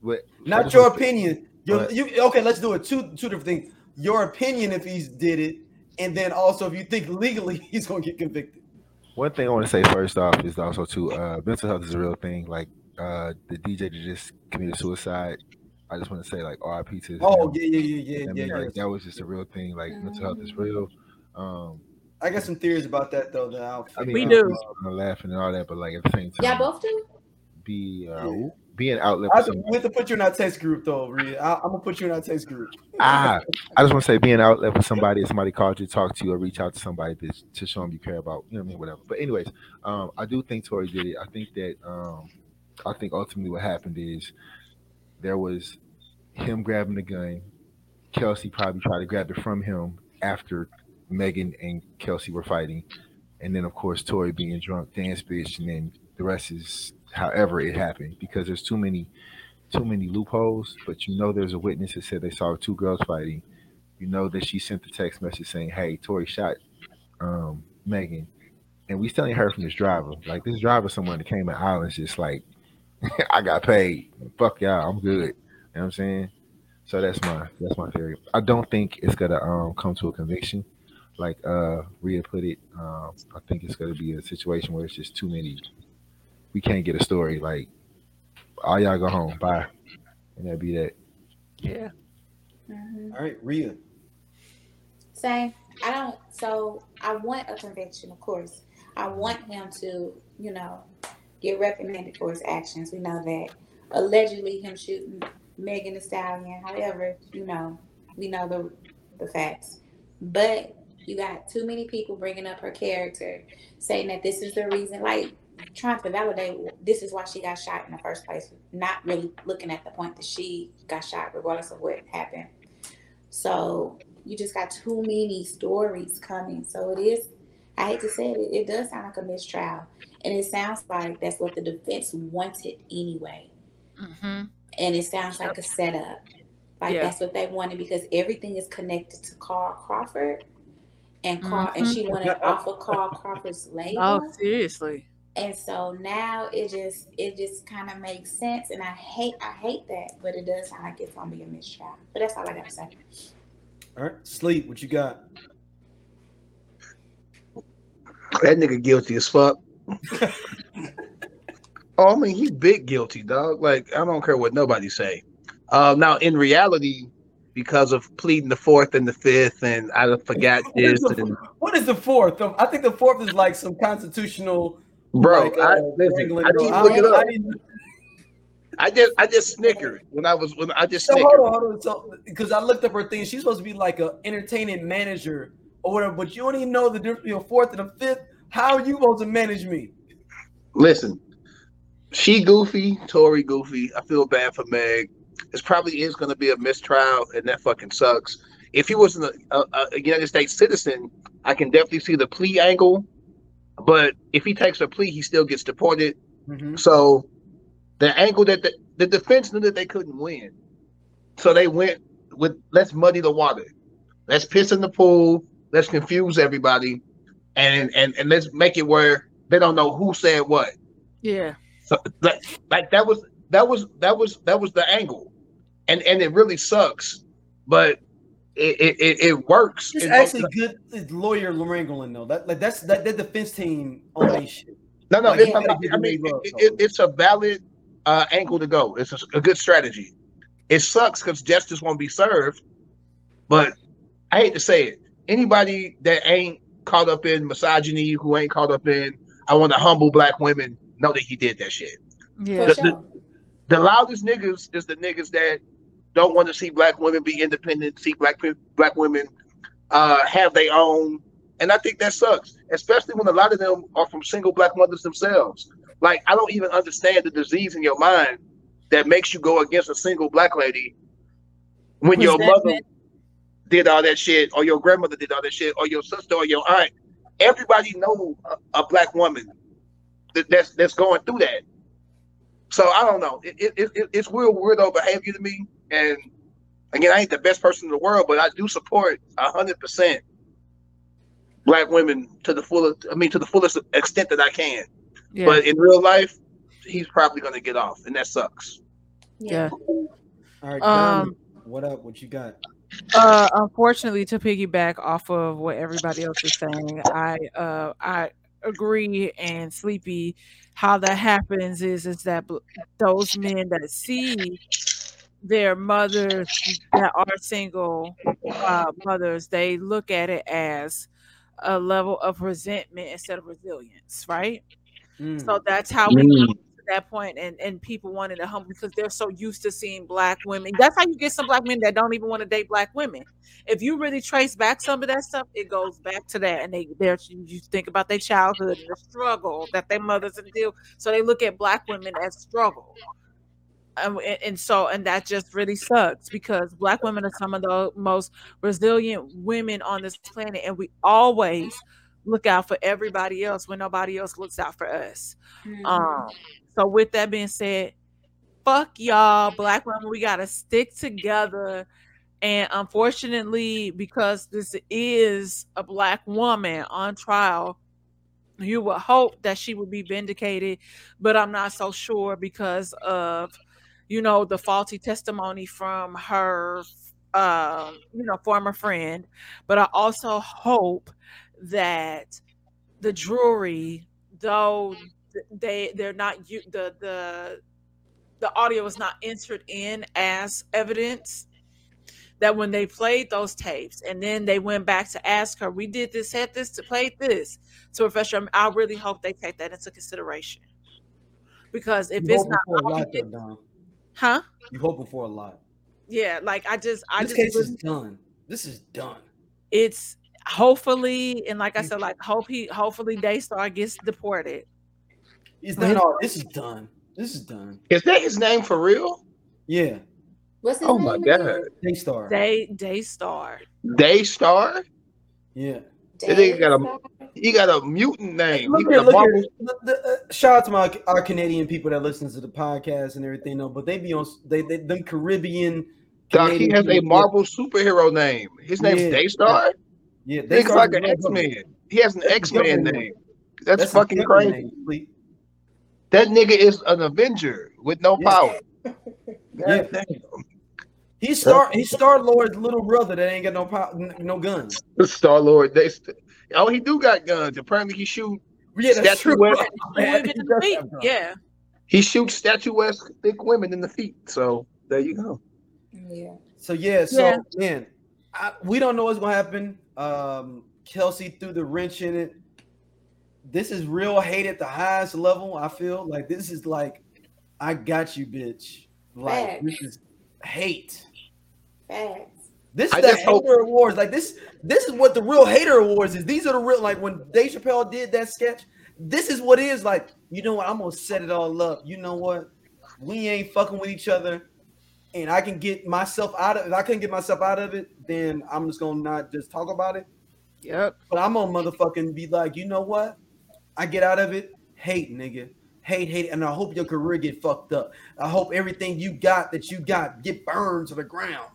what? Not your opinion. Your, you okay? Let's do it. Two two different things. Your opinion if he's did it, and then also if you think legally he's gonna get convicted. One thing I want to say first off is also too, uh, mental health is a real thing. Like uh, the DJ that just committed suicide. I just want to say like RIP to Oh yeah, yeah, yeah, yeah, I yeah. mean, yeah. like that was just a real thing. Like mental health is real. Um, I got some theories about that though. That I'll I mean, We figure out. do. I'm laughing and all that, but like at the same time, Y'all both do? be uh, be an outlet I for we have to put you in our text group though, Rhea. I, I'm gonna put you in our text group. Ah, I just want to say, be an outlet for somebody. If somebody called you, talk to you, or reach out to somebody to, to show them you care about. You know what I mean? Whatever. But anyways, um, I do think Tory did it. I think that um, I think ultimately what happened is there was him grabbing the gun. Kelsey probably tried to grab it from him after Megan and Kelsey were fighting, and then of course Tory being drunk, dance bitch, and then the rest is however it happened because there's too many too many loopholes, but you know there's a witness that said they saw two girls fighting. You know that she sent the text message saying, "Hey, Tory shot um, Megan," and we still ain't heard from this driver. Like this driver, someone that came in Islands, just like, "I got paid. Fuck y'all, I'm good." You know what I'm saying? So that's my that's my theory. I don't think it's gonna um, come to a conviction, like uh, Rhea put it. Um, I think it's gonna be a situation where it's just too many. We can't get a story like all y'all go home. Bye. And that'd be that. Yeah. Mhm. All right, Rhea. Same. I don't. So I want a conviction, of course. I want him to, you know, get reprimanded for his actions. We know that allegedly him shooting Megan Thee Stallion. However, you know, we know the the facts. But you got too many people bringing up her character, saying that this is the reason. Like trying to validate this is why she got shot in the first place, not really looking at the point that she got shot, regardless of what happened. So you just got too many stories coming. So it is, I hate to say it, it does sound like a mistrial. And it sounds like that's what the defense wanted anyway. Mm-hmm. And it sounds like a setup. Like Yeah. that's what they wanted because everything is connected to Carl Crawford. And Carl and she wanted off of Carl Crawford's label. Oh, seriously. And so now it just it just kind of makes sense, and I hate I hate that, but it does sound like it's gonna be a mistrial. But that's all I gotta say. All right, sleep. What you got? That nigga guilty as fuck. oh, I mean, he big guilty, dog. Like, I don't care what nobody say. Uh, now, in reality, because of pleading the fourth and the fifth, and I forgot What is this, the, and what is the fourth? I think the fourth is like some constitutional. bro, like, I, uh, listen, I didn't going look on. it I up. didn't- I just, I just snickered when I was when I just So snickered. hold on, hold on. So because I looked up her thing, she's supposed to be like an entertainment manager or whatever, but you don't even know the difference between a fourth and a fifth. How are you supposed to manage me? Listen, she goofy, Tory goofy. I feel bad for Meg. This probably is going to be a mistrial, and that fucking sucks. If he was a, a, a United States citizen, I can definitely see the plea angle. But if he takes a plea, he still gets deported. Mhm. So the angle that the, the defense knew that they couldn't win. So they went with let's muddy the water. Let's piss in the pool. Let's confuse everybody. And and, and let's make it where they don't know who said what. Yeah. So like, like that was that was that was that was the angle. And and it really sucks, but it it, it, it works. It's actually both- good it's lawyer wrangling though. That like that's that, that defense team on that shit. no no like, it's, yeah, I mean, they I mean it, it, it's a valid uh, angle to go. It's a, a good strategy. It sucks because justice won't be served, but I hate to say it. Anybody that ain't caught up in misogyny, who ain't caught up in I want to humble black women, know that he did that shit. Yeah. The- the- sure. The loudest niggas is the niggas that don't want to see black women be independent, see black black women uh, have their own, and I think that sucks, especially when a lot of them are from single black mothers themselves. Like I don't even understand the disease in your mind that makes you go against a single black lady when your mother did all that shit, or your grandmother did all that shit, or your sister or your aunt. Everybody know a, a black woman that, that's that's going through that. So I don't know. It, it, it, it's real weirdo behavior to me. And again, I ain't the best person in the world, but I do support hundred percent black women to the fullest. I mean, to the fullest extent that I can. Yeah. But in real life, he's probably gonna get off, and that sucks. yeah. All right, Um, um, what up? What you got? uh unfortunately to piggyback off of what everybody else is saying i uh i agree and sleepy how that happens is is that those men that see their mothers that are single uh, mothers they look at it as a level of resentment instead of resilience right Mm. so that's how we got to that point and and people wanted to humble because they're so used to seeing black women. That's how you get some black men that don't even want to date black women. If you really trace back some of that stuff it goes back to that and they they're you think about their childhood and the struggle that their mothers deal so they look at black women as struggle. And, and so and that just really sucks because black women are some of the most resilient women on this planet and we always look out for everybody else when nobody else looks out for us. Mhm. um, so with that being said, fuck y'all, black women, we gotta stick together. And unfortunately, because this is a black woman on trial, you would hope that she would be vindicated, but I'm not so sure because of you know the faulty testimony from her um, you know, former friend. But I also hope that the jury, though th- they they're not you the the the audio was not entered in as evidence that when they played those tapes and then they went back to ask her we did this had this to play this so professor i really hope they take that into consideration because if You it's not a lot, you though, huh You hoping for a lot. yeah like i just i This just case is done. This is done. it's hopefully and like i said like hope he hopefully daystar gets deported He's done all. This is done. This is done. Is that his name for real? Yeah, What's his Oh name? my again? god. Daystar. Day Daystar. Daystar? Yeah. That nigga got a- He got a mutant name. He Look got here, a look Marvel- here. The- the, uh, shout out to my our Canadian people that listen to the podcast and everything. though. but they be on they, they them Caribbean. Dog, he Canadian has a Marvel superhero name. His name's Yeah. Daystar. Yeah, Nigga's Daystar like is an the X government. Men. He has an X Man name. That's, That's fucking crazy. name, Sleep. That nigga is an Avenger with no Yeah. power. Yeah. God damn. He's Star. He's Star Lord's little brother that ain't got no power, no guns. Star Lord. They st- oh, he do got guns. Apparently, he shoot. Yeah, that's true. Statuesque. Women he in the feet. Yeah. He shoots statuesque thick women in the feet. So there you go. Yeah. So yeah, so Yeah. man, I, we don't know what's gonna happen. Um, Kelsey threw the wrench in it. This is real hate at the highest level. I feel like this is like, I got you, bitch. Like Facts. this is hate. Facts. This is I the just hope- hater awards. Like this, this is what the real hater awards is. These are the real like when Dave Chappelle did that sketch. This is what it is like. You know what? I'm gonna set it all up. You know what? We ain't fucking with each other, and I can get myself out of. It. If I couldn't get myself out of it, then I'm just gonna not just talk about it. Yep. But I'm gonna motherfucking be like, you know what? I get out of it. Hate, nigga. Hate, hate, and I hope your career get fucked up. I hope everything you got that you got get burned to the ground.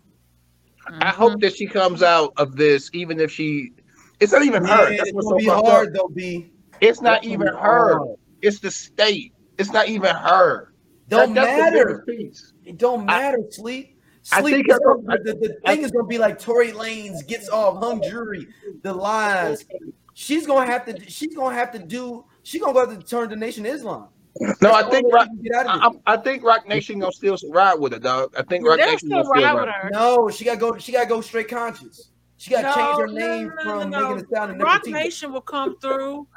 I hope mm-hmm. that she comes out of this, even if she. It's not even her. Yeah, That's it's what's gonna so be hard up. though, B. It's not That's even her. hard. It's the state. It's not even her. Don't That- matter. It don't matter. Sleep. I Sleep. think is I- gonna- the, the thing is gonna be like Tory Lanez gets off, hung jury, the lies. She's gonna have to. She's gonna have to do. She's gonna go have to turn the Nation Islam. No, I think only way Rock, she can get out I. I I think Roc Nation gonna still ride with her, dog. I think Rock They'll Nation still gonna ride ride. with her. No, she gotta go. She gotta go straight conscious. She gotta change her No, name no, no, from no, no. Megan Thee Stallion to Rock Nefertiti. Nation will come through.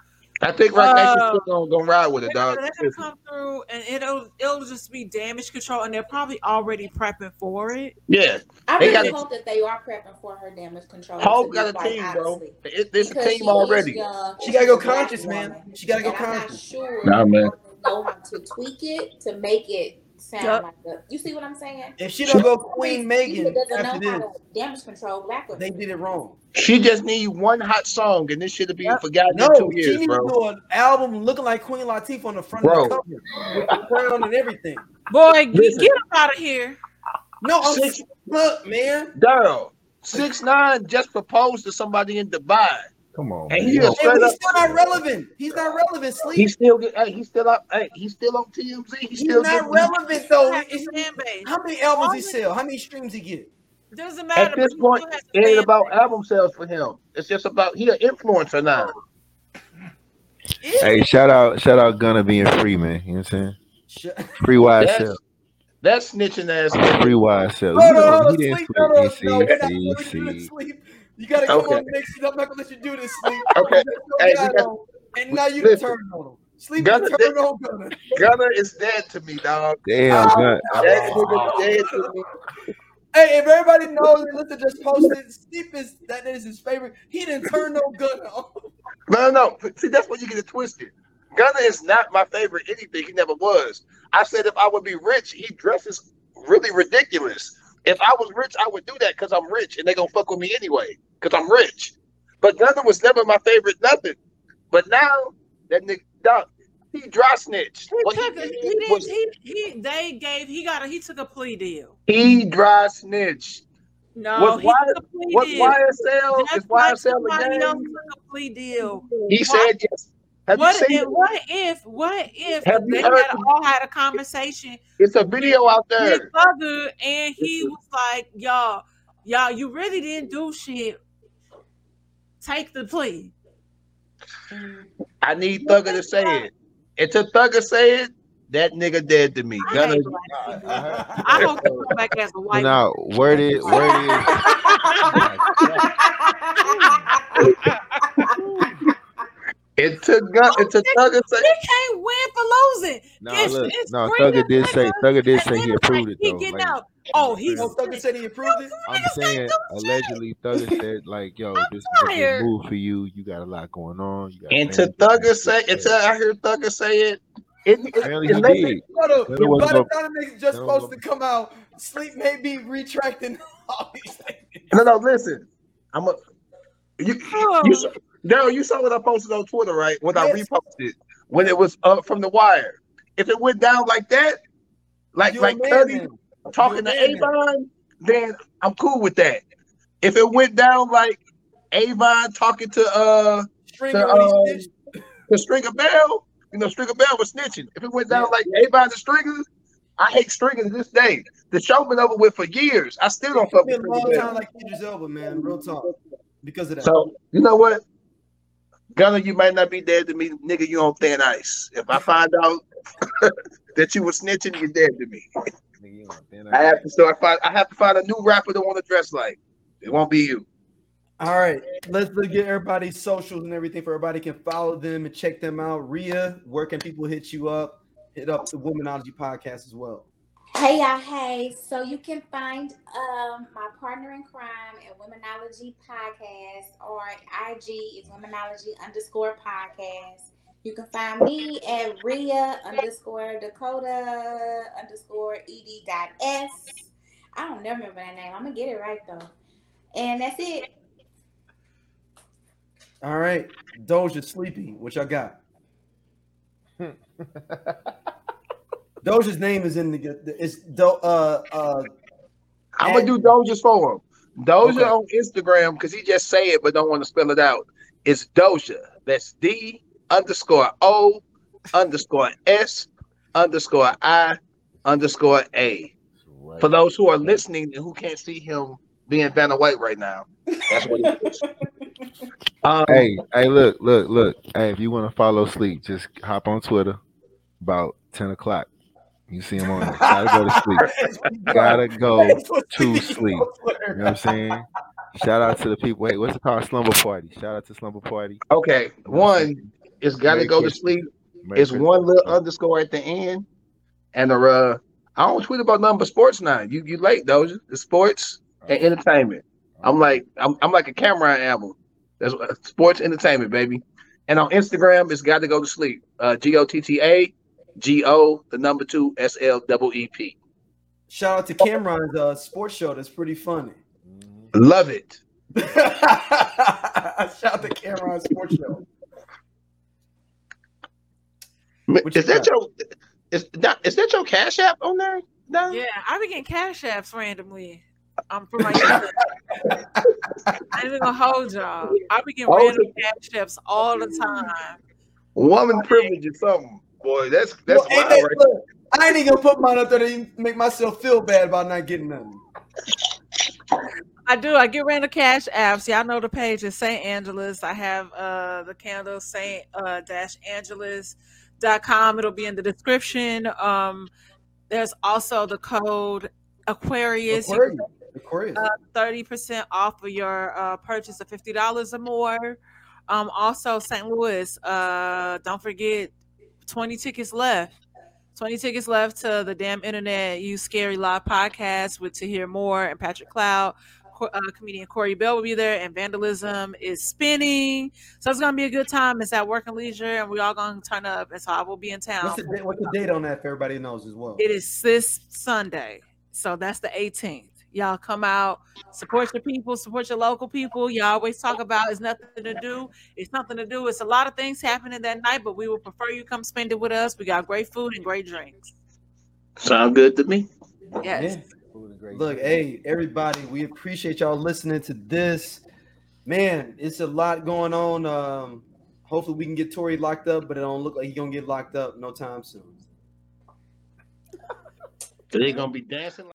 I think Roc Nation Uh, still gonna, gonna ride with her, They're dog. gonna come through, and it'll it'll just be damage control, and they're probably already prepping for it. Yeah, I They really got- hope that they are prepping for her damage control. to Hulk got a quite team, bro. honestly. It, it's Because she team already. young, She gotta go she's a black conscious, man. woman, She gotta go and I'm not conscious. sure Nah, man. they know how to tweak it to make it sound Yup. like a. You see what I'm saying? If she don't go Queen Megan Megan after this, damage control black women. they did it wrong. She just need one hot song, and this should be Yep. forgotten No, in two she needs bro. to do an album looking like Queen Latifah on the front Bro. of the cover with the crown and everything. Boy, get, Listen. get him out of here. No, I'm Six- look, man. Daryl, six nine just proposed to somebody in Dubai. Come on. And man. he You is don't- straight And he's still not relevant. He's not relevant. Sleep. He He's, still get. Hey, he's still up. Hey, he's still on TMZ. He's still not getting- relevant though. Has It's- fan base. how many albums he sell? How many streams he get? Doesn't matter. At this point, still has a it ain't about base. album sales for him. It's just about he an influencer now. Oh. Hey, shout out, shout out, Gunna being free, man. You know what I'm saying? Shut- Free That's YSL. that snitching ass. Free YSL. Hold on, know, hold on, he didn't sleep. sleep. No, no, no, we're not see, gonna do this, see. sleep. You gotta come Okay. on next. I'm not gonna let you do this, sleep. Okay. Hey, got got- and now you Listen. turn on him. Sleep Gunna, turn on Gunna. Gunna is dead to me, dog. Damn, Gun. That nigga dead to me. Hey, if everybody knows, Listen just posted. Sleep is that is his favorite. He didn't turn no Gunna on. No, no, no. See, that's where you get it twisted. Gunna is not my favorite anything. He never was. I said if I would be rich, he dresses really ridiculous. If I was rich, I would do that because I'm rich and they gonna fuck with me anyway because I'm rich. But nothing was never my favorite nothing. But now that nigga, dog, he dry snitched. He What he a, he, did, was he, he they gave he got a he took a plea deal. he dry snitched. No, Was he Y- took a plea deal. YSL is like YSL else again? took a plea deal. He Why- said yes. Have What you if, what if what if Have they had the- all had a conversation It's a video out with there. Thugger and he was like, Y'all, y'all, you really didn't do shit. Take the plea. I need Thugger to say it. Until Thugger say it, that nigga dead to me. I Gunna, hate black people. I hope he come back as a white Now, word is, word is, it took Gun, it took Thugger say He can't win for losing. no, It's- look, it's no, Thugger the did say, Thugger did say he approved like, it he though. getting Like, out. Oh, he. Oh, Thugger said he approved it. I'm saying, allegedly, Thugger said, like, yo, this is a good move for you. You got a lot going on. You got and to Thugger say until I hear Thugger say it, It, it, Apparently it he makes- did. Hold on. Then it By the time the nigga's just it wasn't supposed to come out, sleep may be retracting all these things. No, no, listen. I'm a you. You oh. saw, Daryl, you saw what I posted on Twitter, right? When I reposted when it was up from the wire. If it went down like that, like You a like Cutty talking to You a man Avon, then I'm cool with that. If it went down like Avon talking to uh Stringer when um, to Stringer Bell, you know Stringer Bell was snitching. If it went down like Avon to Stringer, I hate Stringer to this day. The show been over with for years. I still don't fuck with a long time like Idris Elba, man. Real talk. Because of that. So you know what? Gunna, you might not be dead to me, nigga. You on thin ice. If I find out that you were snitching, you're dead to me. Nigga, you on thin I have to start. Find, I have to find a new rapper that want to dress like. It won't be you. All right, let's look at everybody's socials and everything for everybody can follow them and check them out. Ria, where can people hit you up? Hit up the Womanology podcast as well. Hey y'all, hey. So you can find um my partner in crime at Womenology Podcast or IG is Womenology underscore podcast. You can find me at Ria underscore Dakota underscore ed dot s. I don't never remember that name. I'm gonna get it right though. And that's it. All right, Doja Sleepy, what y'all got? Doja's name is in the it's Do, uh uh I'm gonna do Doja's for him. Doja Okay. on Instagram because he just say it but don't want to spell it out. It's Doja. That's D underscore O underscore S underscore I underscore A. Right. For those who are listening and who can't see him being Vanna White right now, that's what it is. Um, Hey, hey, look, look, look. Hey, if you want to follow Sleep, just hop on Twitter about 10 o'clock. You see him on there. Gotta go to sleep. Gotta go to sleep. You know what I'm saying? Shout out to the people. Wait, what's it called? Slumber Party. Shout out to Slumber Party. okay, one is got to Merry go to sleep. Merry It's Christmas. one little underscore at the end, and the uh, I don't tweet about nothing but sports now. You you late Doja? The sports and entertainment. I'm like I'm I'm like a Cam'ron album. That's sports entertainment, baby. And on Instagram, it's got to go to sleep. Uh, G O T T A G O the number two S L double E P. Shout out to Cam'ron's uh sports show. That's pretty funny. Mhm. Love it. Shout out to Cam'ron's sports show. What you Is that got? your is that is that your cash app on there? No? Yeah, I be getting cash apps randomly. Um, for my I ain't even gonna hold y'all. I be getting Oh, random cash apps all the time. Woman privilege or something. Boy, that's that's Well, ain't wild, that- right? look, I ain't even gonna put mine up there to make myself feel bad about not getting nothing. I do. I get random cash apps. Y'all know the page is St. Angeles. I have uh the candle St. Uh, dash Angeles.com. It'll be in the description. Um there's also the code Aquarius. You Aquarius. Aquarius. thirty percent off of your uh, purchase of fifty dollars or more. Um, also, St. Louis. Uh, don't forget, twenty tickets left. Twenty tickets left to the damn internet. You scary live podcast with to hear more and Patrick Cloud. Uh, comedian Corey Bell will be there, and Vandalism is spinning. So it's gonna be a good time. It's at Work and Leisure, and we all gonna turn up. And so I will be in town. What's the, date, what's the date on that? If everybody knows as well. It is this Sunday. So that's the 18th. Y'all come out, support your people, support your local people. Y'all always talk about it's nothing to do. It's nothing to do. It's a lot of things happening that night, but we would prefer you come spend it with us. We got great food and great drinks. Sound good to me. Yes. Yeah. Food and great Look, hey, everybody, we appreciate y'all listening to this. Man, it's a lot going on. Um, hopefully we can get Tory locked up, but it don't look like he's gonna get locked up no time soon. They're gonna be dancing.